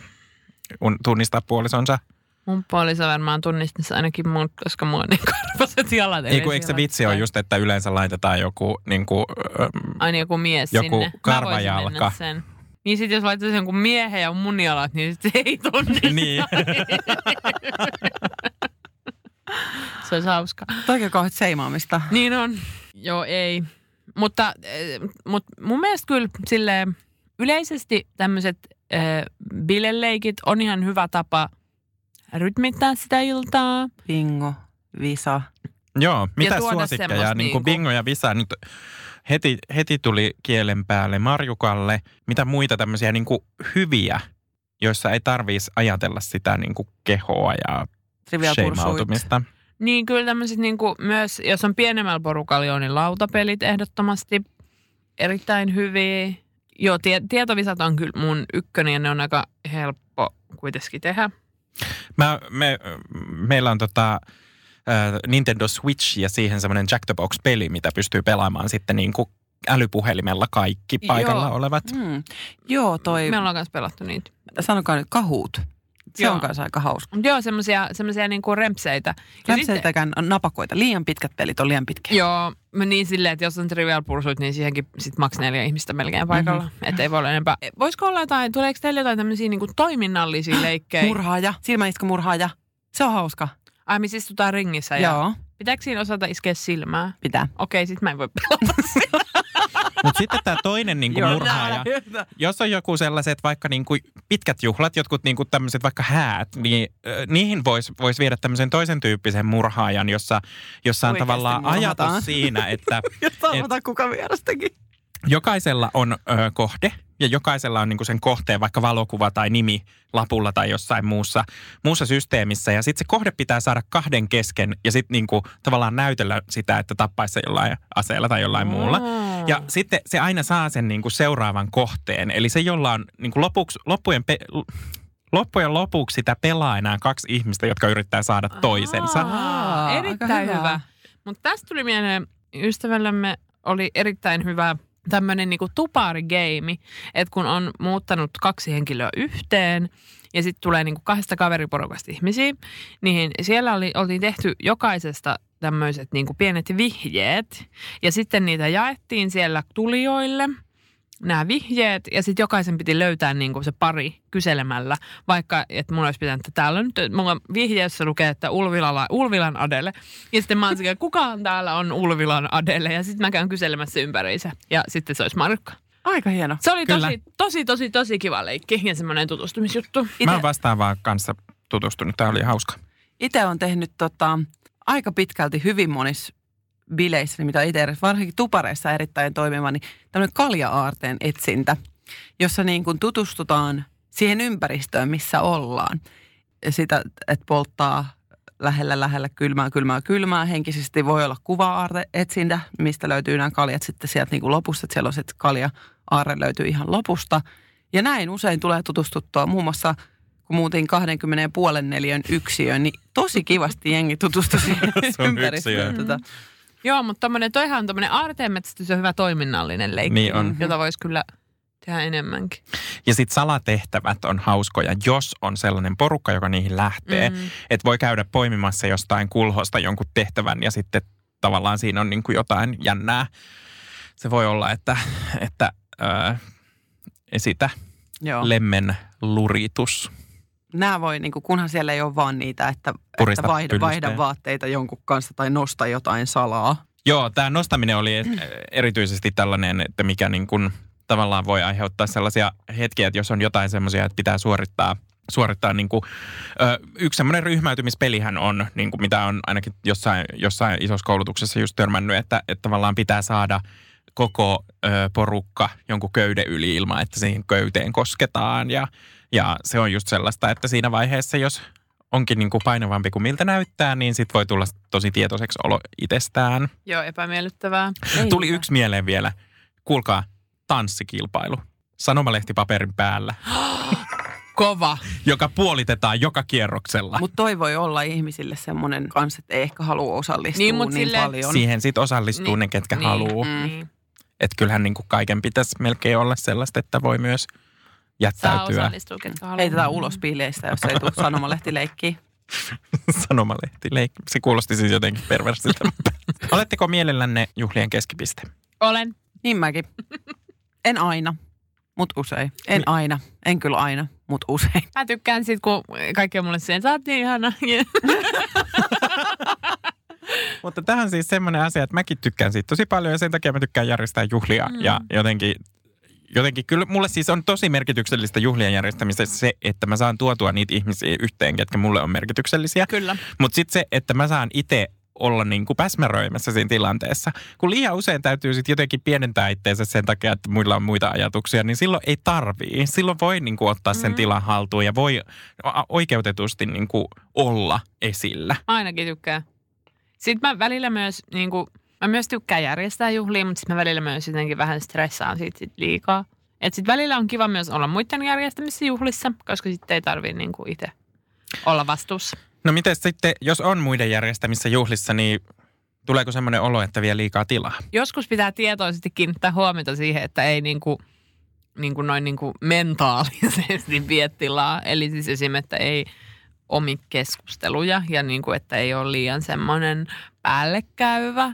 un, tunnistaa puolisonsa? Mun puoliso varmaan tunnistaisi ainakin mun, koska mulla on niin karvaset jalat. Ei kun eikö se vitsi on just, että yleensä laitetaan joku niin kuin, Aina joku mies joku sinne. Mä karvajalka. Sen. Niin sit jos laitetaan jonkun miehen ja mun jalat, niin sit se ei tunnista. niin. Se olisi hauska. Toikin kauheat seimaamista. Niin on. Joo, ei. Mutta, eh, mutta mun mielestä kyllä silleen, yleisesti tämmöiset äh, bileleikit on ihan hyvä tapa rytmittää sitä iltaa. Bingo, visa. Joo, mitä suosikkeja? Niin kuin niinku- Bingo ja Visa nyt heti, heti tuli kielen päälle Marjukalle. Mitä muita tämmöisiä niin kuin hyviä, joissa ei tarvitsisi ajatella sitä niin kuin kehoa ja sheimautumista? Niin kyllä tämmöiset niinku myös, jos on pienemmällä porukalla, niin lautapelit ehdottomasti erittäin hyviä. Joo, tie, tietovisat on kyllä mun ykkönen ja ne on aika helppo kuitenkin tehdä. Mä, me, meillä on tota, Nintendo Switch ja siihen semmoinen Jack the Box-peli, mitä pystyy pelaamaan sitten niin kuin älypuhelimella kaikki paikalla Joo. olevat. Mm. Joo, toi, Me ollaan kanssa pelattu niitä. sanokaa nyt kahuut. Se Joo. on kanssa aika hauska. Joo, semmoisia semmosia niinku rempseitä. Ja sitten- Lämpseitäkään napakoita. Liian pitkät pelit on liian pitkiä. Joo, mä niin silleen, että jos on Trivial Pursuit, niin siihenkin sit maks neljä ihmistä melkein paikalla. Mm-hmm. Että ei voi olla enempää. Voisiko olla jotain, tuleeko teille jotain tämmöisiä niinku toiminnallisia leikkejä? Murhaaja, silmäisku murhaaja. Se on hauska. Ai, me istutaan ringissä ja Joo, pitääkö siinä osata iskeä silmää? pitää. Okei, sit mä en voi pelata Mutta sitten tämä toinen niin kuin murhaaja, jos on joku sellaiset vaikka niin kuin pitkät juhlat, jotkut niin kuin tämmöiset vaikka häät, niin äh, niihin voisi vois viedä tämmöisen toisen tyyppisen murhaajan, jossa, jossa on Oikeasti tavallaan murhataan. ajatus siinä, että Ja tavata kuka vierastakin. jokaisella on ö, kohde ja jokaisella on niinku sen kohteen vaikka valokuva tai nimi lapulla tai jossain muussa, muussa systeemissä. Ja sitten se kohde pitää saada kahden kesken ja sitten niinku tavallaan näytellä sitä, että tappaisi jollain aseella tai jollain muulla. Ja sitten se aina saa sen niinku seuraavan kohteen. Eli se, jolla on niinku lopuksi, loppujen, pe, loppujen lopuksi sitä pelaa enää kaksi ihmistä, jotka yrittää saada toisensa. Aa, erittäin hyvä. hyvä. Mutta tästä tuli mieleen, ystävällämme oli erittäin hyvä tämmöinen niinku tuparigeimi, että kun on muuttanut kaksi henkilöä yhteen ja sitten tulee niinku kahdesta kaveriporukasta ihmisiä, niin siellä oli, oltiin tehty jokaisesta tämmöiset niinku pienet vihjeet ja sitten niitä jaettiin siellä tulijoille nämä vihjeet ja sitten jokaisen piti löytää niinku se pari kyselemällä, vaikka että mulla olisi pitänyt, että täällä on nyt, mulla vihjeessä lukee, että Ulvilala, Ulvilan Adele. Ja sitten mä oon sekä, kukaan täällä on Ulvilan Adele ja sitten mä käyn kyselemässä ympäriinsä ja sitten se olisi Markka. Aika hieno. Se oli Kyllä. tosi, tosi, tosi, tosi kiva leikki ja semmoinen tutustumisjuttu. Mä oon vastaavaa kanssa tutustunut. Tämä oli hauska. Itse on tehnyt tota, aika pitkälti hyvin monissa bileissä, niin mitä itse edes, varsinkin tupareissa erittäin toimiva, niin tämmöinen kalja-aarteen etsintä, jossa niin kuin tutustutaan siihen ympäristöön, missä ollaan. Sitä, että polttaa lähellä, lähellä kylmää, kylmää, kylmää. Henkisesti voi olla kuva-aarte etsintä, mistä löytyy nämä kaljat sitten sieltä niin kuin lopusta, että siellä on se kalja-aarre löytyy ihan lopusta. Ja näin usein tulee tutustuttua muun muassa kun muutin 20 puolen neliön yksiöön, niin tosi kivasti jengi tutustui siihen ympäristöön. yksiöön. Tota, Joo, mutta tommonen, toihan on tommonen aarteenmetsästys on hyvä toiminnallinen leikki, Niin on. jota voisi kyllä tehdä enemmänkin. Ja sitten salatehtävät on hauskoja, jos on sellainen porukka, joka niihin lähtee. Mm. Että voi käydä poimimassa jostain kulhosta jonkun tehtävän ja sitten tavallaan siinä on niin kuin jotain jännää. Se voi olla, että, että ö, esitä joo. lemmen luritus. Nämä voi, niin kuin, kunhan siellä ei ole vaan niitä, että, Purista että vaihda, vaihda vaatteita jonkun kanssa tai nosta jotain salaa. Joo, tämä nostaminen oli erityisesti tällainen, että mikä niin kuin tavallaan voi aiheuttaa sellaisia hetkiä, että jos on jotain semmoisia, että pitää suorittaa suorittaa niin kuin, ö, yksi semmoinen ryhmäytymispelihän on, niin kuin mitä on ainakin jossain, jossain isossa koulutuksessa just törmännyt, että, että tavallaan pitää saada koko ö, porukka jonkun köyden yli ilman, että siihen köyteen kosketaan. Ja, ja se on just sellaista, että siinä vaiheessa, jos onkin niin kuin painavampi kuin miltä näyttää, niin sit voi tulla tosi tietoiseksi olo itsestään. Joo, epämiellyttävää. Ei Tuli mitään. yksi mieleen vielä. Kuulkaa, tanssikilpailu. Sanomalehtipaperin päällä, Kova. joka puolitetaan joka kierroksella. Mutta toi voi olla ihmisille semmoinen kanssa, että ei ehkä halua osallistua Niin, niin, mut sille- paljon. Siihen sitten osallistuu Niin, ne, ketkä niin, haluaa. mm. Että kyllähän niin kuin kaiken pitäisi melkein olla sellaista, että voi myös Saa jättäytyä osallistua, ketkä haluaa. Heitetään ulos bileistä, jos ei tule sanomalehtileikkiä. sanomalehtileikki. Se kuulosti siis jotenkin perversiltä. Oletteko mielellänne juhlien keskipiste? Olen. Niin mäkin. En aina, mutta usein. En aina. En kyllä aina, mutta usein. Mä tykkään sit, kun kaikki on mulle sen, sä oot niin ihana. Mutta tähän siis semmoinen asia, että mäkin tykkään siitä tosi paljon ja sen takia mä tykkään järjestää juhlia. Mm. Ja jotenkin, jotenkin kyllä mulle siis on tosi merkityksellistä juhlien järjestämisessä se, että mä saan tuotua niitä ihmisiä yhteen, ketkä mulle on merkityksellisiä. Kyllä. Mutta sitten se, että mä saan itse olla niin kuin päsmäröimässä siinä tilanteessa. Kun liian usein täytyy sitten jotenkin pienentää itteensä sen takia, että muilla on muita ajatuksia, niin silloin ei tarvii. Silloin voi niin kuin ottaa sen Mm. tilan haltuun ja voi oikeutetusti niin kuin olla esillä. Ainakin tykkää. Sitten mä välillä myös, niin kuin, mä myös tykkään järjestää juhlia, mutta sitten mä välillä myös jotenkin vähän stressaan siitä sit liikaa. Et sitten välillä on kiva myös olla muiden järjestämissä juhlissa, koska sitten ei tarvitse niin itse olla vastuussa. No miten sitten, jos on muiden järjestämissä juhlissa, niin tuleeko semmoinen olo, että vie liikaa tilaa? Joskus pitää tietoisesti kiinnittää huomiota siihen, että ei niin kuin, niin kuin noin niin kuin mentaalisesti vie tilaa. Eli siis esimerkiksi, että ei omi keskusteluja ja niin kuin, että ei ole liian semmoinen päällekäyvä.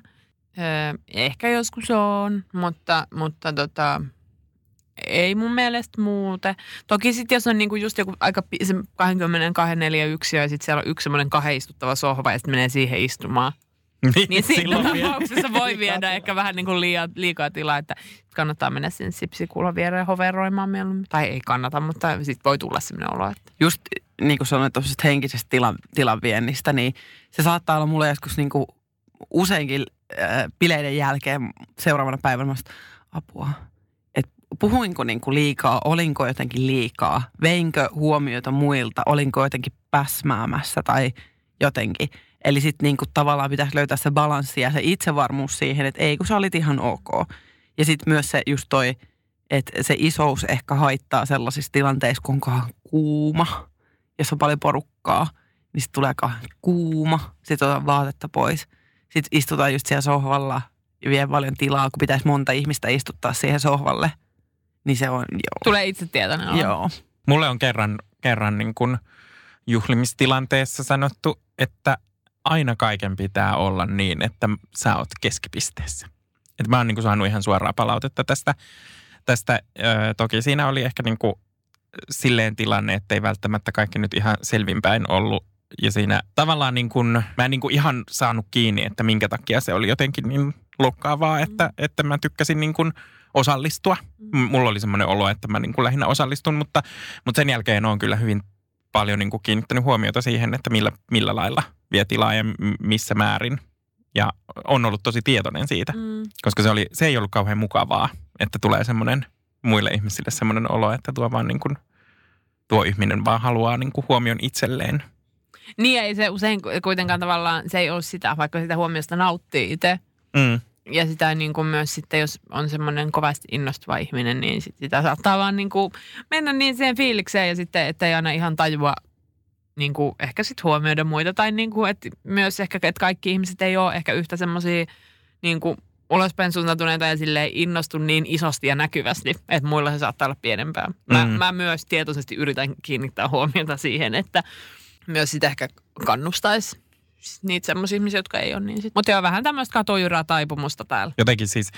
Öö, ehkä joskus on, mutta, mutta tota, ei mun mielestä muuten. Toki sitten jos on niinku just joku aika se 22 4 yksiö ja sitten siellä on yksi semmoinen kahden istuttava sohva ja sitten menee siihen istumaan. Niin siinä silloin vie- tapauksessa voi viedä ehkä vähän niin kuin liikaa, liikaa tilaa, että kannattaa mennä sinne sipsikuulan viereen hoveroimaan mieluummin. Tai ei kannata, mutta sitten voi tulla sellainen olo, että Just niin kuin sanoin tuosta henkisestä tilan, tilanviennistä, niin se saattaa olla mulle joskus niin kuin useinkin äh, bileiden jälkeen seuraavana päivänä vasta apua. Et puhuinko niin kuin liikaa, olinko jotenkin liikaa, veinkö huomiota muilta, olinko jotenkin päsmäämässä tai jotenkin. Eli sitten niin kuin tavallaan pitäisi löytää se balanssi ja se itsevarmuus siihen, että ei kun sä olit ihan ok. Ja sitten myös se just toi, että se isous ehkä haittaa sellaisissa tilanteissa, kun onkaan kuuma. Jos on paljon porukkaa, niin sitten tulee kuuma. Sitten otetaan vaatetta pois. Sitten istutaan just siellä sohvalla ja vie paljon tilaa, kun pitäisi monta ihmistä istuttaa siihen sohvalle. Niin se on, joo. tulee itse tietoinen. Joo. Mulle on kerran, kerran niin kuin juhlimistilanteessa sanottu, että aina kaiken pitää olla niin, että sä oot keskipisteessä. Et mä oon niin kuin saanut ihan suoraa palautetta tästä. tästä ö, toki siinä oli ehkä niin kuin silleen tilanne, että ei välttämättä kaikki nyt ihan selvinpäin ollut. Ja siinä tavallaan niin kuin, mä en niin kuin ihan saanut kiinni, että minkä takia se oli jotenkin niin loukkaavaa, että, että mä tykkäsin niin kuin osallistua. M- Mulla oli semmoinen olo, että mä niin kuin lähinnä osallistun, mutta, mutta sen jälkeen on kyllä hyvin paljon niin kuin kiinnittänyt huomiota siihen, että millä, millä lailla vie tilaa ja missä määrin. Ja on ollut tosi tietoinen siitä, Mm. koska se, oli, se ei ollut kauhean mukavaa, että tulee semmoinen muille ihmisille semmoinen olo, että tuo vaan niin kuin, tuo ihminen vaan haluaa niin kuin huomion itselleen. Niin ei se usein kuitenkaan tavallaan, se ei ole sitä, vaikka sitä huomiosta nauttii itse. Mm. ja sitä niin kuin myös sitten, jos on semmoinen kovasti innostuva ihminen, niin sit sitä saattaa vaan niin kuin mennä niin siihen fiilikseen ja sitten, että ei aina ihan tajua niin kuin ehkä sitten huomioida muita. Tai niin kuin, että myös ehkä, että kaikki ihmiset ei ole ehkä yhtä semmoisia niin kuin ulospäin suuntautuneita ja silleen innostu niin isosti ja näkyvästi, että muilla se saattaa olla pienempää. Mä, Mm. mä myös tietoisesti yritän kiinnittää huomiota siihen, että myös sitä ehkä kannustaisi niitä semmoisia ihmisiä, jotka ei ole niin sit. Mutta joo, vähän tämmöistä katojyraa taipumusta täällä. Jotenkin siis,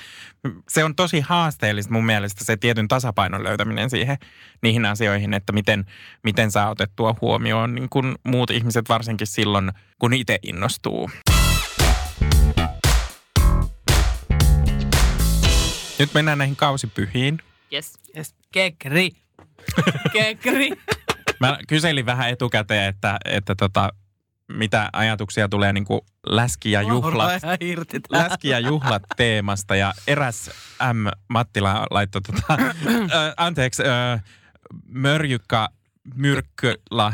se on tosi haasteellista mun mielestä se tietyn tasapainon löytäminen siihen, niihin asioihin, että miten, miten saa otettua huomioon niin kun muut ihmiset varsinkin silloin, kun itse innostuu. Nyt mennään näihin kausipyhiin. Yes. yes. Kekri. Kekri. Mä kyselin vähän etukäteen, että, että tota, mitä ajatuksia tulee niin kuin läski- ja juhlat, läski- ja juhlat teemasta. Ja eräs M. Mattila laittoi, tota, ö, anteeksi, ö, Mörjykka Myrkkylä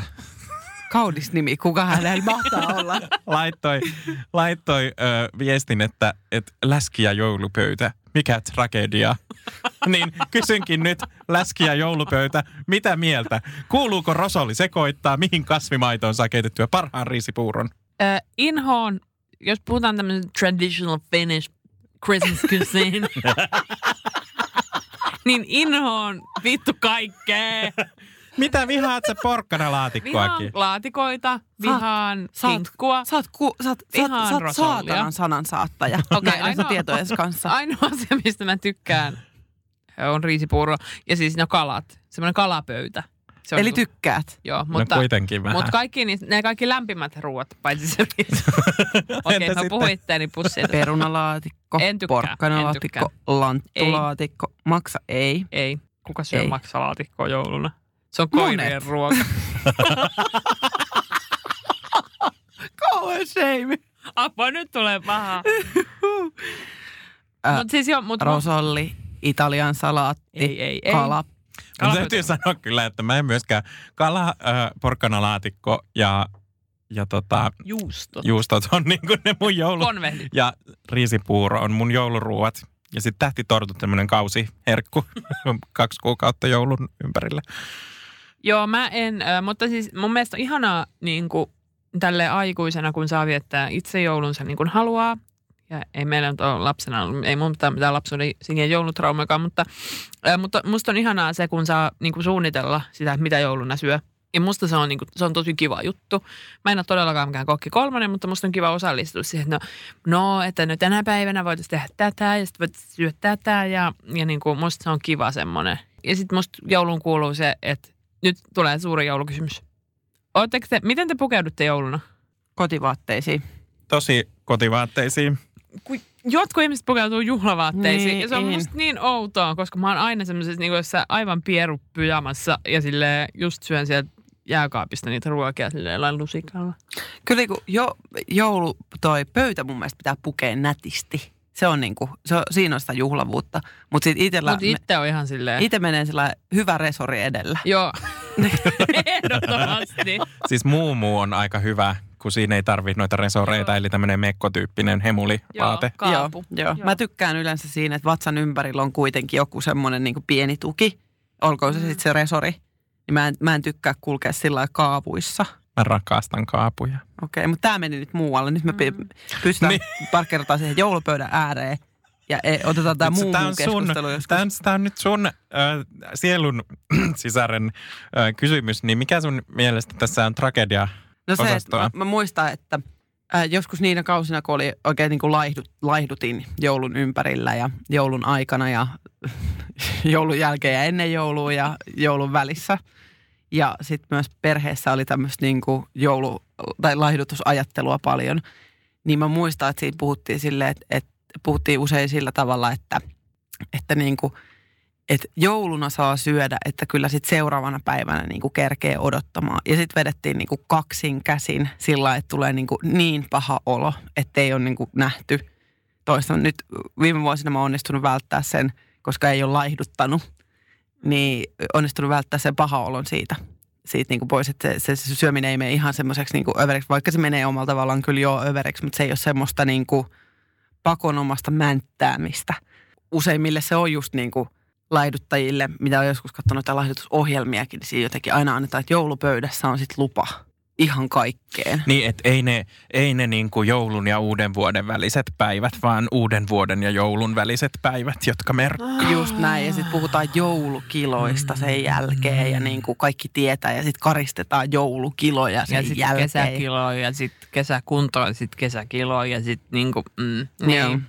Kaunis nimi, kuka hänellä mahtaa olla. laittoi, laittoi ö, viestin, että, että läski- ja joulupöytä, mikä tragedia. niin kysynkin nyt, läski- ja joulupöytä, mitä mieltä? Kuuluuko rosoli sekoittaa, mihin kasvimaitoon saa keitettyä parhaan riisipuuron? Äh, inhoon, jos puhutaan tämmöisen traditional Finnish Christmas cuisine, niin inhoon vittu kaikkea. Mitä vihaat sä porkkanalaatikkoakin? Vihaan laatikoita, vihaan sä oot- kinkkua. Sä oot, ku, sä oot, sä oot, Vihaan sä oot rosollia. saatanan sanan saattaja Okei, okay, näiden ainoa- tietojen kanssa. Ainoa asia, mistä mä tykkään, on riisipuuro. Ja siis ne kalat, semmoinen kalapöytä. Se on Eli niinku- tykkäät. Joo, No mutta, kuitenkin vähän. mutta kaikki, niistä- ne kaikki lämpimät ruoat, paitsi se. Okei, Entä mä sitten? puhuin itteeni pussiin. Perunalaatikko, En tykkää, en porkkanalaatikko, lanttulaatikko, maksa ei. Ei. Kuka syö Ei. maksalaatikkoa jouluna? Se on Monet. koirien ruoka. Kauhean shame. Apua, nyt tulee paha. Äh, Mutta siis joo, mut Rosolli, Italian salaatti, Ei, ei, ei. kala. Kalapöytä. täytyy sanoa kyllä, että mä en myöskään kala, äh, porkkanalaatikko ja, ja tota, Juusto. juustot on niin kuin ne mun joulu... Konvehdit. Ja riisipuuro on mun jouluruuat. Ja sitten tähtitortut tämmöinen kausiherkku kaksi kuukautta joulun ympärillä. Joo, mä en, äh, mutta siis mun mielestä ihanaa niin kuin, tälle aikuisena, kun saa viettää itse joulunsa niin kuin haluaa. Ja ei meillä nyt ole lapsena, ei mun mitään, mitään lapsuuden sinien joulutraumakaan, mutta, äh, mutta musta on ihanaa se, kun saa niin kuin suunnitella sitä, mitä jouluna syö. Ja musta se on, niin kuin, se on tosi kiva juttu. Mä en ole todellakaan mikään kokki kolmonen, mutta musta on kiva osallistua siihen, että no, no että no tänä päivänä voitaisiin tehdä tätä ja sitten voitaisiin syödä tätä ja, ja niin kuin musta se on kiva semmoinen. Ja sitten musta jouluun kuuluu se, että nyt tulee suuri joulukysymys. Ootteko te, miten te pukeudutte jouluna? Kotivaatteisiin. Tosi kotivaatteisiin. Kun jotkut ihmiset pukeutuu juhlavaatteisiin Niin, ja se on musta niin outoa, koska mä oon aina semmoisessa niin aivan pieru pyjamassa ja sille just syön sieltä jääkaapista niitä ruokia silleen lusikalla. Kyllä kun jo, joulu, toi pöytä mun mielestä pitää pukea nätisti. Se on niinku, se on, siinä on sitä juhlavuutta. Mutta sitten itellä, Mutta itse on ihan silleen. itse menee sillä hyvä resori edellä. Joo, ehdottomasti. Siis muumuu on aika hyvä, kun siinä ei tarvitse noita resoreita, Joo. eli tämmöinen mekkotyyppinen hemulivaate. Joo. Kaapu. Joo, joo. Joo. Mä tykkään yleensä siinä, että vatsan ympärillä on kuitenkin joku semmoinen niinku pieni tuki. Olkoon se Mm. sitten se resori. Niin mä en, mä en tykkää kulkea sillä kaavuissa. Mä rakastan kaapuja. Okei, mutta tämä meni nyt muualle. Nyt me mm. pystytään Niin. parkkeerataan siihen joulupöydän ääreen. Ja e, otetaan tämä muu, on sun- keskustelu joskus. Tämä on, nyt sun äh, sielun sisaren äh, kysymys, niin mikä sun mielestä tässä on tragedia? No se, että mä, mä muistan, että äh, joskus niinä kausina, kun oli oikein niin kuin laihdut, laihdutin joulun ympärillä ja joulun aikana ja joulun jälkeen ja ennen joulua ja joulun välissä. Ja sitten myös perheessä oli tämmöistä niin joulu- tai laihdutusajattelua paljon. Niin mä muistan, että siinä puhuttiin silleen, että, että puhuttiin usein sillä tavalla, että, että niin kuin, että jouluna saa syödä, että kyllä sitten seuraavana päivänä niin kuin kerkee odottamaan. Ja sitten vedettiin niin kuin kaksin käsin sillä että tulee niin, kuin niin paha olo, että ei ole niin kuin nähty toista. Nyt viime vuosina mä onnistunut välttää sen, koska ei ole laihduttanut, niin onnistunut välttää sen paha olon siitä, siitä niin kuin pois, että se, se syöminen ei mene ihan semmoiseksi niin kuin överiksi, vaikka se menee omalla tavallaan kyllä jo överiksi, mutta se ei ole semmoista niin kuin pakonomasta mänttäämistä. Useimmille se on just niin kuin laihduttajille, mitä on joskus katsonut noita laihdutusohjelmiakin, niin siinä jotenkin aina annetaan, että joulupöydässä on sitten lupa ihan kaikkeen. Niin, että ei ne, ei ne niin kuin joulun ja uuden vuoden väliset päivät, vaan uuden vuoden ja joulun väliset päivät, jotka merkkaa. Just näin, ja sitten puhutaan joulukiloista sen jälkeen, ja niin kuin kaikki tietää, ja sitten karistetaan joulukiloja sen Ja sitten jälkeen. kesäkilo ja sitten kesäkunto ja sitten kesäkilo ja sitten niinku, mm, niin. Joo.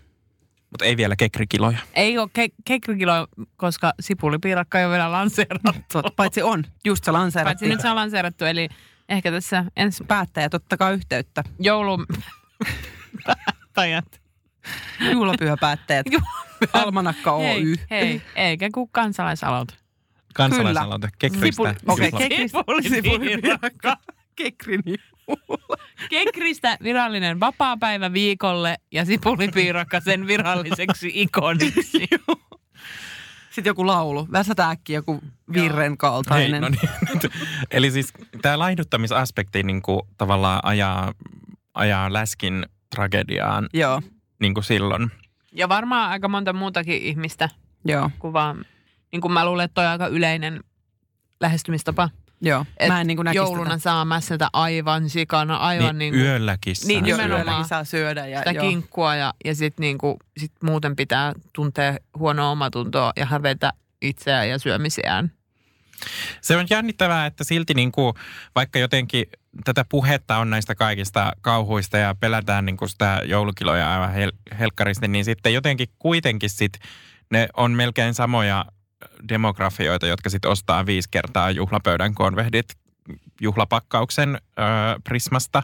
Mutta ei vielä kekrikiloja. Ei ole ke- kekrikilo, koska sipulipiirakka ei ole vielä lanseerattu. Paitsi on, just se Paitsi lanseerattiin. nyt se on lanseerattu, eli ehkä tässä ensi Päättäjät, ottakaa yhteyttä. joulun päättäjät. Juhlapyhäpäättäjät. Almanakka Oy. Hei, hei, eikä kuin kansalaisaloite. Kansalaisaloite kekristä. Okei, kekristä. Sipulipiirakka. Kekrin Kekristä virallinen vapaapäivä viikolle ja sipulipiirakka sen viralliseksi ikoniksi. Sitten joku laulu. Väsätä äkkiä joku virren Hei, kaltainen. no niin. Eli siis tämä laihduttamisaspekti niin kuin tavallaan ajaa, ajaa läskin tragediaan Joo, niin kuin silloin. Ja varmaan aika monta muutakin ihmistä joo, kuin vaan, niin kuin mä luulen, että toi on aika yleinen lähestymistapa. Joo. Et Mä en niin kuin näkisi jouluna tätä. saa mässätä aivan sikana, aivan Niin, niin, niin yölläkin saa Niin, nimenomaan. saa syödä. Ja, sitä joo. kinkkua ja, ja sitten niinku, sit muuten pitää tuntea huonoa omatuntoa ja hävetä itseään ja syömisiään. Se on jännittävää, että silti niin kuin, vaikka jotenkin tätä puhetta on näistä kaikista kauhuista ja pelätään niin kuin sitä joulukiloja aivan hel- helkkaristi, niin sitten jotenkin kuitenkin sit ne on melkein samoja demografioita, jotka sitten ostaa viisi kertaa juhlapöydän konvehdit juhlapakkauksen öö, Prismasta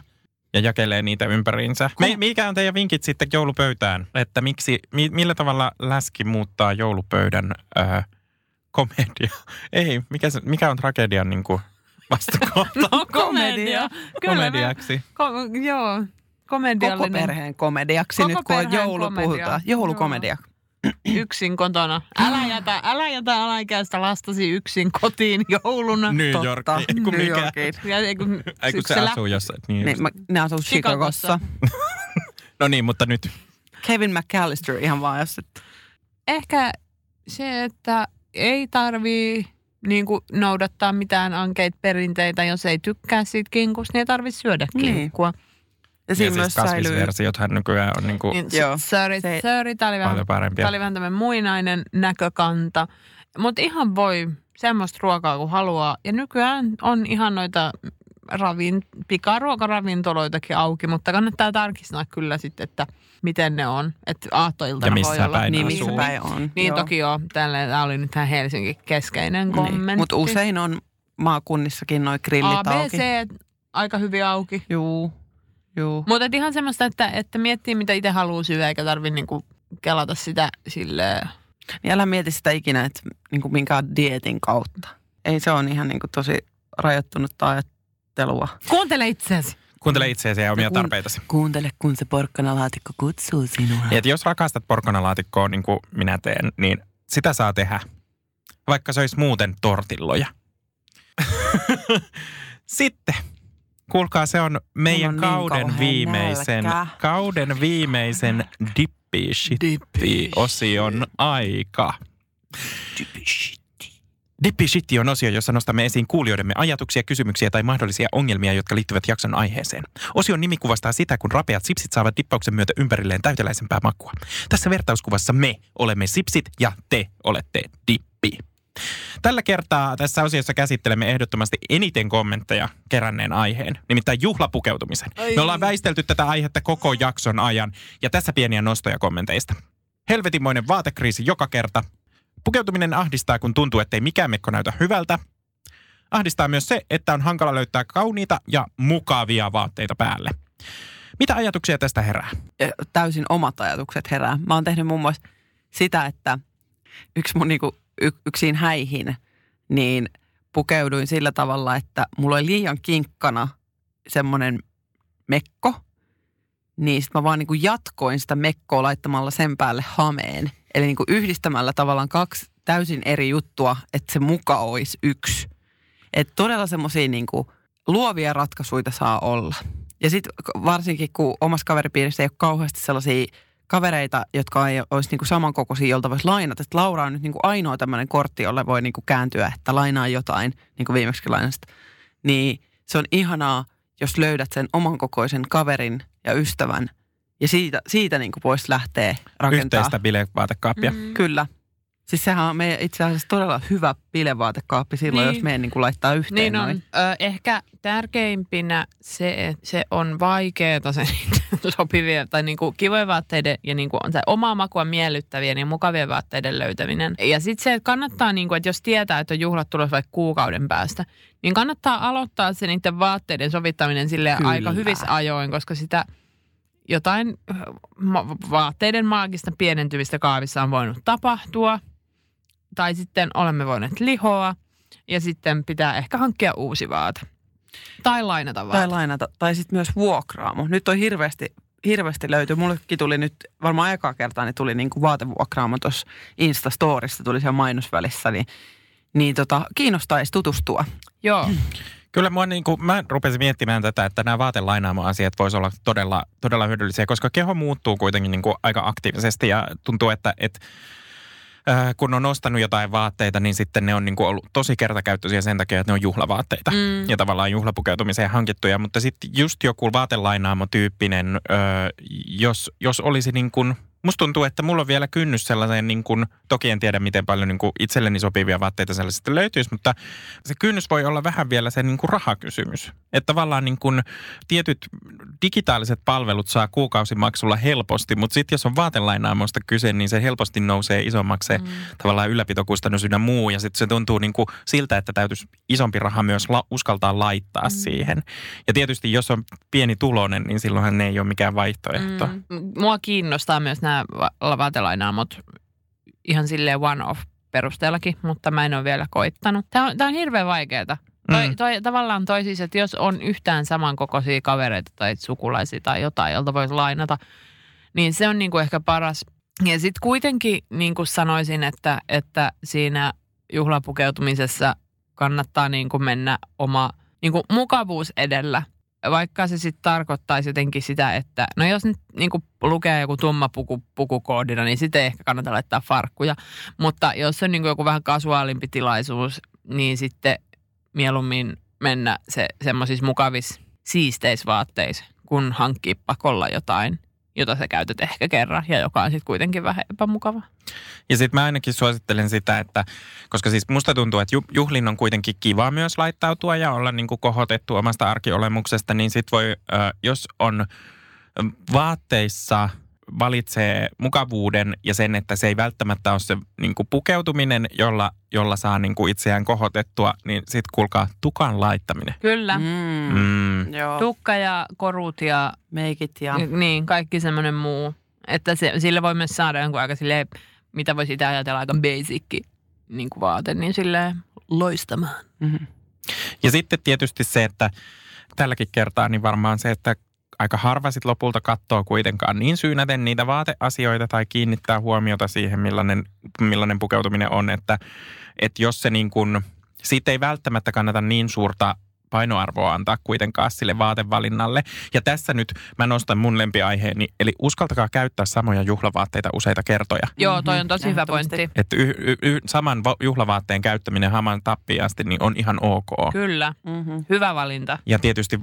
ja jakelee niitä ympäriinsä. Me, mikä on teidän vinkit sitten joulupöytään? Että miksi, mi, millä tavalla läski muuttaa joulupöydän öö, komedia? Ei, mikä, se, mikä on tragedian niin kuin vastakohta No komedia. Kyllä komediaksi? ko, joo, Koko komediallinen. perheen komediaksi Koko nyt, kun on joulu komedia. puhutaan. Joulukomedia. Yksin kotona. Älä jätä, älä jätä alaikäistä lastasi yksin kotiin jouluna. New Totta, York, ei kun New. Yorkiin. Ja, ei kun, Ei kun se asuu jossain. Niin, Niin, mä, ne asuu Chicagossa. No niin, mutta nyt. Kevin McAllister ihan vaan, jos et... Ehkä se, että ei tarvii niin kuin noudattaa mitään ankeita perinteitä, jos ei tykkää siitä kinkusta, niin ei tarvitse syödä Niin. Ja Ja siinä siis kasvisversiothan nykyään on niin kuin Niin, Joo. sorry, Se- sorry, tämä oli vähän, tää oli vähän tämmöinen muinainen näkökanta. Mutta ihan voi semmoista ruokaa kuin haluaa. Ja nykyään on ihan noita ravin, pikaruokaravintoloitakin auki, mutta kannattaa tarkistaa kyllä sitten, että miten ne on. Että aattoiltana Ja missä voi olla. päin Niin, missä päin on. Niin Joo. toki joo, tälleen, tämä oli nyt tähän Helsingin keskeinen kommentti. Niin. Mutta usein on maakunnissakin noin grillit auki. ABC aika hyvin auki. Juu, juu. Mutta ihan semmoista, että, että miettii mitä itse haluaa syödä, eikä tarvi niinku kelata sitä silleen. Niin älä mieti sitä ikinä, että niin kuin minkään dietin kautta. Ei se on ihan niin kuin tosi rajoittunutta ajattelua. Kuuntele itseäsi. Kuuntele itseäsi ja omia kun- tarpeitasi. Kuuntele, kun se porkkanalaatikko kutsuu sinua. Ja että jos rakastat porkkanalaatikkoa niin kuin minä teen, niin sitä saa tehdä. Vaikka se olisi muuten tortilloja. Sitten, kuulkaa, se on meidän on niin kauden kauhea viimeisen, nälkä. kauden viimeisen dippi shitti osion aika. Dippi Shitti on osio, jossa nostamme esiin kuulijoidemme ajatuksia, kysymyksiä tai mahdollisia ongelmia, jotka liittyvät jakson aiheeseen. Osion nimi kuvastaa sitä, kun rapeat sipsit saavat dippauksen myötä ympärilleen täyteläisempää makua. Tässä vertauskuvassa me olemme sipsit ja te olette dippi. Tällä kertaa tässä osiossa käsittelemme ehdottomasti eniten kommentteja keränneen aiheen, nimittäin juhlapukeutumisen. Me ollaan väistelty tätä aihetta koko jakson ajan ja tässä pieniä nostoja kommenteista. Helvetinmoinen vaatekriisi joka kerta. Pukeutuminen ahdistaa, kun tuntuu, ettei mikään mekko näytä hyvältä. Ahdistaa myös se, että on hankala löytää kauniita ja mukavia vaatteita päälle. Mitä ajatuksia tästä herää? Täysin omat ajatukset herää. Mä oon tehnyt muun muassa sitä, että yksi mun niinku, y, yksin häihin, niin pukeuduin sillä tavalla, että mulla oli liian kinkkana semmoinen mekko, niin sitten mä vaan niinku jatkoin sitä mekkoa laittamalla sen päälle hameen. Eli niinku yhdistämällä tavallaan kaksi täysin eri juttua, että se muka olisi yksi. Että todella semmoisia niinku luovia ratkaisuja saa olla. Ja sitten varsinkin, kun omassa kaveripiirissä ei ole kauheasti sellaisia kavereita, jotka ei olisi niin kuin samankokoisia, jolta voisi lainata. Että Laura on nyt niin kuin ainoa tämmöinen kortti, jolle voi niin kuin kääntyä, että lainaa jotain, niin kuin viimeksi lainasta. Niin se on ihanaa, jos löydät sen oman kokoisen kaverin ja ystävän. Ja siitä, siitä niin kuin voisi lähteä rakentaa. Yhteistä bilevaatekaappia. Mm. Kyllä. Siis sehän on meidän itse asiassa todella hyvä bilevaatekaappi silloin, Niin. jos meidän niin kuin laittaa yhteen Niin on. noin. Ö, ehkä tärkeimpinä se, että se on vaikeaa se sopivia tai niinku kivojen vaatteiden ja niinku on se omaa makua miellyttävien ja mukavien vaatteiden löytäminen. Ja sitten se, että kannattaa, niinku, että jos tietää, että on juhlat tulossa vaikka kuukauden päästä, niin kannattaa aloittaa se niiden vaatteiden sovittaminen sille aika hyvissä ajoin, koska sitä jotain vaatteiden maagista pienentymistä kaavissa on voinut tapahtua. Tai sitten olemme voineet lihoa ja sitten pitää ehkä hankkia uusi vaate. Tai lainata vaate. Tai lainata, tai sitten myös vuokraamo. Nyt on hirveästi, hirveästi löytyy. Mullekin tuli nyt, varmaan ekaa kertaa, niin tuli niinku vaatevuokraamo tuossa Instastorissa, tuli siellä mainosvälissä, niin, niin tota, kiinnostaisi tutustua. Joo. Kyllä mua niin kuin, mä rupesin miettimään tätä, että nämä vaatelainaamo-asiat voisi olla todella, todella hyödyllisiä, koska keho muuttuu kuitenkin niin kuin aika aktiivisesti ja tuntuu, että, että äh, kun on ostanut jotain vaatteita, niin sitten ne on niin kuin ollut tosi kertakäyttöisiä sen takia, että ne on juhlavaatteita Mm. ja tavallaan juhlapukeutumiseen hankittuja. Mutta sitten just joku vaatelainaamo-tyyppinen, jos, jos olisi niin kuin, musta tuntuu, että mulla on vielä kynnys sellaiseen niin kuin, toki en tiedä miten paljon niin kuin itselleni sopivia vaatteita sellaisista löytyisi, mutta se kynnys voi olla vähän vielä se niin kuin rahakysymys. Että tavallaan niin kuin tietyt digitaaliset palvelut saa kuukausimaksulla helposti, mutta sitten jos on vaatelainaamosta kyse, niin se helposti nousee isommaksi se mm. tavallaan ylläpitokustannus ynnä muu. Ja sitten se tuntuu niin kuin siltä, että täytyisi isompi raha myös la- uskaltaa laittaa mm. siihen. Ja tietysti jos on pieni tulonen, niin silloinhan ne ei ole mikään vaihtoehto. Mm. Mua kiinnostaa myös nämä va- vaatelainaamot ihan silleen one-off perusteellakin, mutta mä en ole vielä koittanut. Tämä on, tää on hirveän vaikeaa. Toi, Mm. toi, tavallaan toi siis, että jos on yhtään samankokoisia kavereita tai sukulaisia tai jotain, jolta voisi lainata, niin se on niinku ehkä paras. Ja sitten kuitenkin niin kuin sanoisin, että, että siinä juhlapukeutumisessa kannattaa niinku mennä oma niinku mukavuus edellä. Vaikka se sitten tarkoittaisi jotenkin sitä, että no jos nyt niinku lukee joku tumma puku, pukukoodina, niin sitten ehkä kannata laittaa farkkuja. Mutta jos on niinku joku vähän kasuaalimpi tilaisuus, niin sitten mieluummin mennä se semmoisissa mukavissa siisteisvaatteissa, kun hankkii pakolla jotain, jota sä käytät ehkä kerran ja joka on sitten kuitenkin vähän epämukava. Ja sitten mä ainakin suosittelen sitä, että koska siis musta tuntuu, että ju- juhlin on kuitenkin kiva myös laittautua ja olla niin kuin kohotettu omasta arkiolemuksesta, niin sit voi, jos on vaatteissa valitsee mukavuuden ja sen, että se ei välttämättä ole se niin kuin pukeutuminen, jolla, jolla saa niin kuin itseään kohotettua, niin sitten kuulkaa tukan laittaminen. Kyllä. Mm. Mm. Joo. Tukka ja korut ja Meikit ja... niin, kaikki semmoinen muu. Että se, sillä voi myös saada jonkun aika silleen, mitä voisi itse ajatella aika basic niin kuin vaate, niin silleen loistamaan. Mm-hmm. Ja sitten tietysti se, että tälläkin kertaa niin varmaan se, että aika harva sit lopulta katsoo kuitenkaan niin syynäten niitä vaateasioita tai kiinnittää huomiota siihen, millainen, millainen pukeutuminen on, että, että jos se niin kuin, siitä ei välttämättä kannata niin suurta painoarvoa antaa kuitenkaan sille vaatevalinnalle. Ja tässä nyt mä nostan mun lempiaiheeni, eli uskaltakaa käyttää samoja juhlavaatteita useita kertoja. Joo, toi on tosi hyvä pointti. Että y- y- y- saman va- juhlavaatteen käyttäminen haman tappiin asti niin on ihan ok. Kyllä, Mm-hmm. hyvä valinta. Ja tietysti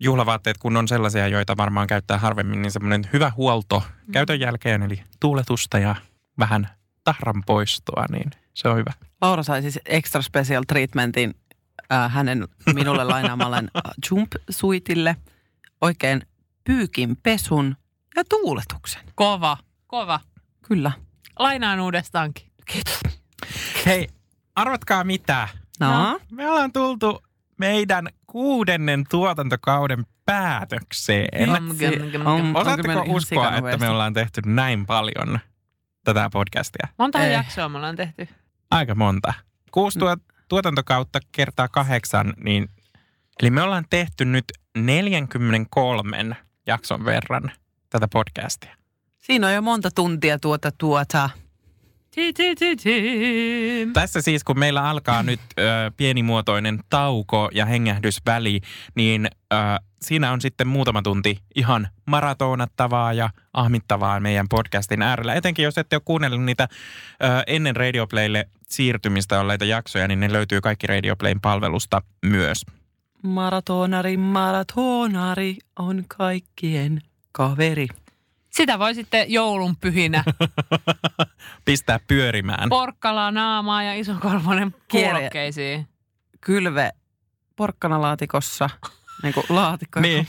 juhlavaatteet, kun on sellaisia, joita varmaan käyttää harvemmin, niin semmoinen hyvä huolto käytön jälkeen, eli tuuletusta ja vähän tahran poistoa, niin se on hyvä. Laura sai siis extra special treatmentin äh, hänen minulle lainaamalleen jumpsuitille. Oikein pyykin pesun ja tuuletuksen. Kova, kova. Kyllä. Lainaan uudestaankin. Kiitos. Hei, arvatkaa mitä? No, No. Me ollaan tultu meidän kuudennen tuotantokauden päätökseen. Osaatteko uskoa, että me ollaan tehty näin paljon tätä podcastia? Monta jaksoa me ollaan tehty? Aika monta. Kuusi tuot, tuotantokautta kertaa kahdeksan, niin eli me ollaan tehty nyt 43 jakson verran tätä podcastia. siinä on jo monta tuntia tuota tuota. Tässä siis, kun meillä alkaa nyt ö, pienimuotoinen tauko ja hengähdysväli, niin ö, siinä on sitten muutama tunti ihan maratonattavaa ja ahmittavaa meidän podcastin äärellä. Etenkin jos ette ole kuunnellut niitä ö, ennen Radioplaylle siirtymistä olleita jaksoja, niin ne löytyy kaikki Radioplayn palvelusta myös. Maratonari, maratonari on kaikkien kaveri. Sitä voi sitten joulun pyhinä Pistää pyörimään. porkkalaa naamaa ja isokorvonen kuulokkeisiin. Kylve porkkanalaatikossa, niin kuin laatikko. Niin.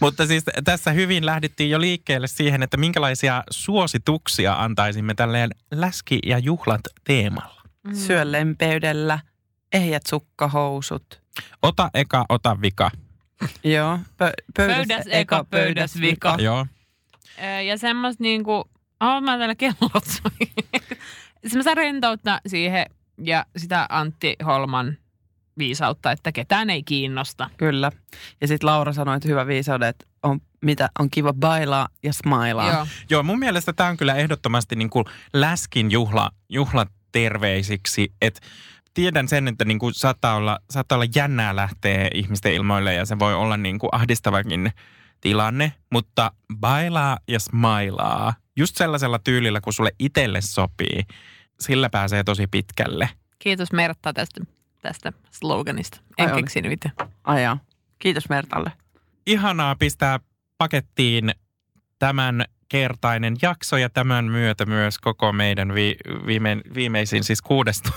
Mutta siis tässä hyvin lähdettiin jo liikkeelle siihen, että minkälaisia suosituksia antaisimme tälleen läski- ja juhlat teemalla. Mm. Syö lempeydellä, ehjät sukkahousut. Ota eka, ota vika. Joo, pö- pöydäs, Pöydäs eka, pöydäs vika. Joo. Ja semmoista niinku, oh, mä täällä kellot soi. Semmoista rentoutta siihen ja sitä Antti Holman viisautta, että ketään ei kiinnosta. Kyllä. Ja sitten Laura sanoi, että hyvä viisaudet on, mitä on kiva bailaa ja smailaa. Joo. Joo, mun mielestä tämä on kyllä ehdottomasti niin kuin läskin juhla, juhlaterveisiksi, että tiedän sen, että niin kuin saattaa, olla, saattaa olla jännää lähteä ihmisten ilmoille ja se voi olla niin kuin ahdistavakin tilanne, mutta bailaa ja smailaa just sellaisella tyylillä, kun sulle itselle sopii, sillä pääsee tosi pitkälle. Kiitos Mertta tästä, tästä sloganista. En Ai keksinyt itse. Ai jaa. Kiitos Mertalle. Ihanaa pistää pakettiin tämän kertainen jakso ja tämän myötä myös koko meidän vi, viime, viimeisin siis kuudes, tu-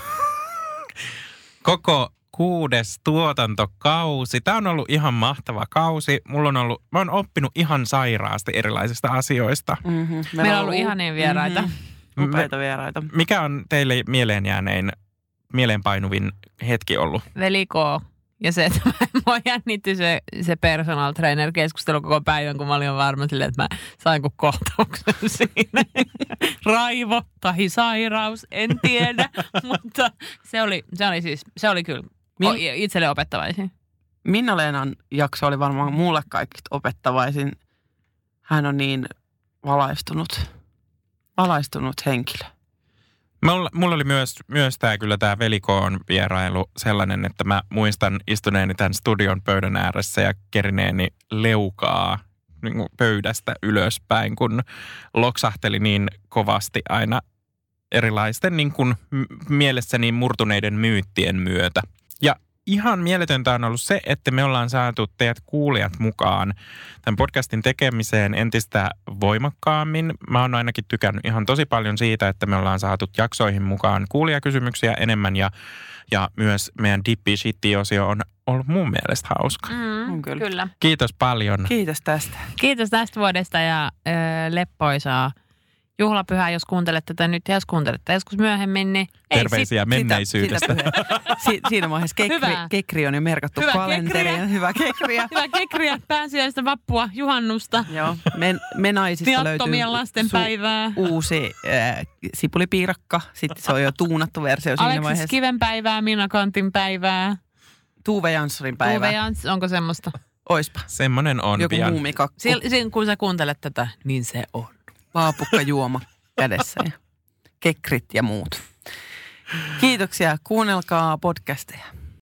koko kuudes tuotantokausi. Tämä on ollut ihan mahtava kausi. Mulla on ollut, mä oon oppinut ihan sairaasti erilaisista asioista. Mm-hmm. Meillä on ollut ihania vieraita. Mm-hmm. Upeita vieraita. Mikä on teille mieleen jäänein, mieleenpainuvin hetki ollut? Veli K. Ja se, että mä- mua jännitti se, se personal trainer keskustelu koko päivän, kun mä olin varma silleen, että mä sain kuin kohtauksen siinä. Raivo tai sairaus, en tiedä, mutta se oli, se oli siis, se oli kyllä Min- o- itselle opettavaisin. Minna-Leenan jakso oli varmaan mulle kaikista opettavaisin. Hän on niin valaistunut, valaistunut henkilö. Mulla, mulla oli myös, myös tämä kyllä tämä velikoon vierailu sellainen, että mä muistan istuneeni tämän studion pöydän ääressä ja kerineeni leukaa niin kuin pöydästä ylöspäin, kun loksahteli niin kovasti aina erilaisten niin kuin mielessäni murtuneiden myyttien myötä. Ihan mieletöntä on ollut se, että me ollaan saatu teidät kuulijat mukaan tämän podcastin tekemiseen entistä voimakkaammin. Mä oon ainakin tykännyt ihan tosi paljon siitä, että me ollaan saatu jaksoihin mukaan kuulijakysymyksiä enemmän ja, ja myös meidän Dippi Shitti-osio on ollut mun mielestä hauska. Mm, On kyllä. kyllä. Kiitos paljon. Kiitos tästä. Kiitos tästä vuodesta ja ö, leppoisaa juhlapyhää, jos kuuntelet tätä nyt ja jos kuuntelette joskus myöhemmin, niin ei Terveisiä Sitä- menneisyydestä. sitä puhe- si, siinä vaiheessa kekri, Hyvä. kekri on jo merkattu Hyvä kalenteriin. kekriä. Hyvä kekriä. Hyvää kekriä, pääsiäistä, vappua, juhannusta, Joo, me, me naisista löytyy viattomien lasten päivää. uusi äh, sipulipiirakka. Sitten se on jo tuunattu versio siinä Aleksis vaiheessa. Kiven päivää, Minna Kantin päivää. Tuve Janssonin päivä. Uwe Jans, onko semmoista? Oispa. Semmonen on Joku pian. muumikakku. Sil, kun sä kuuntelet tätä, niin se on. Vaapukka juoma kädessä ja kekrit ja muut. Kiitoksia. Kuunnelkaa podcasteja.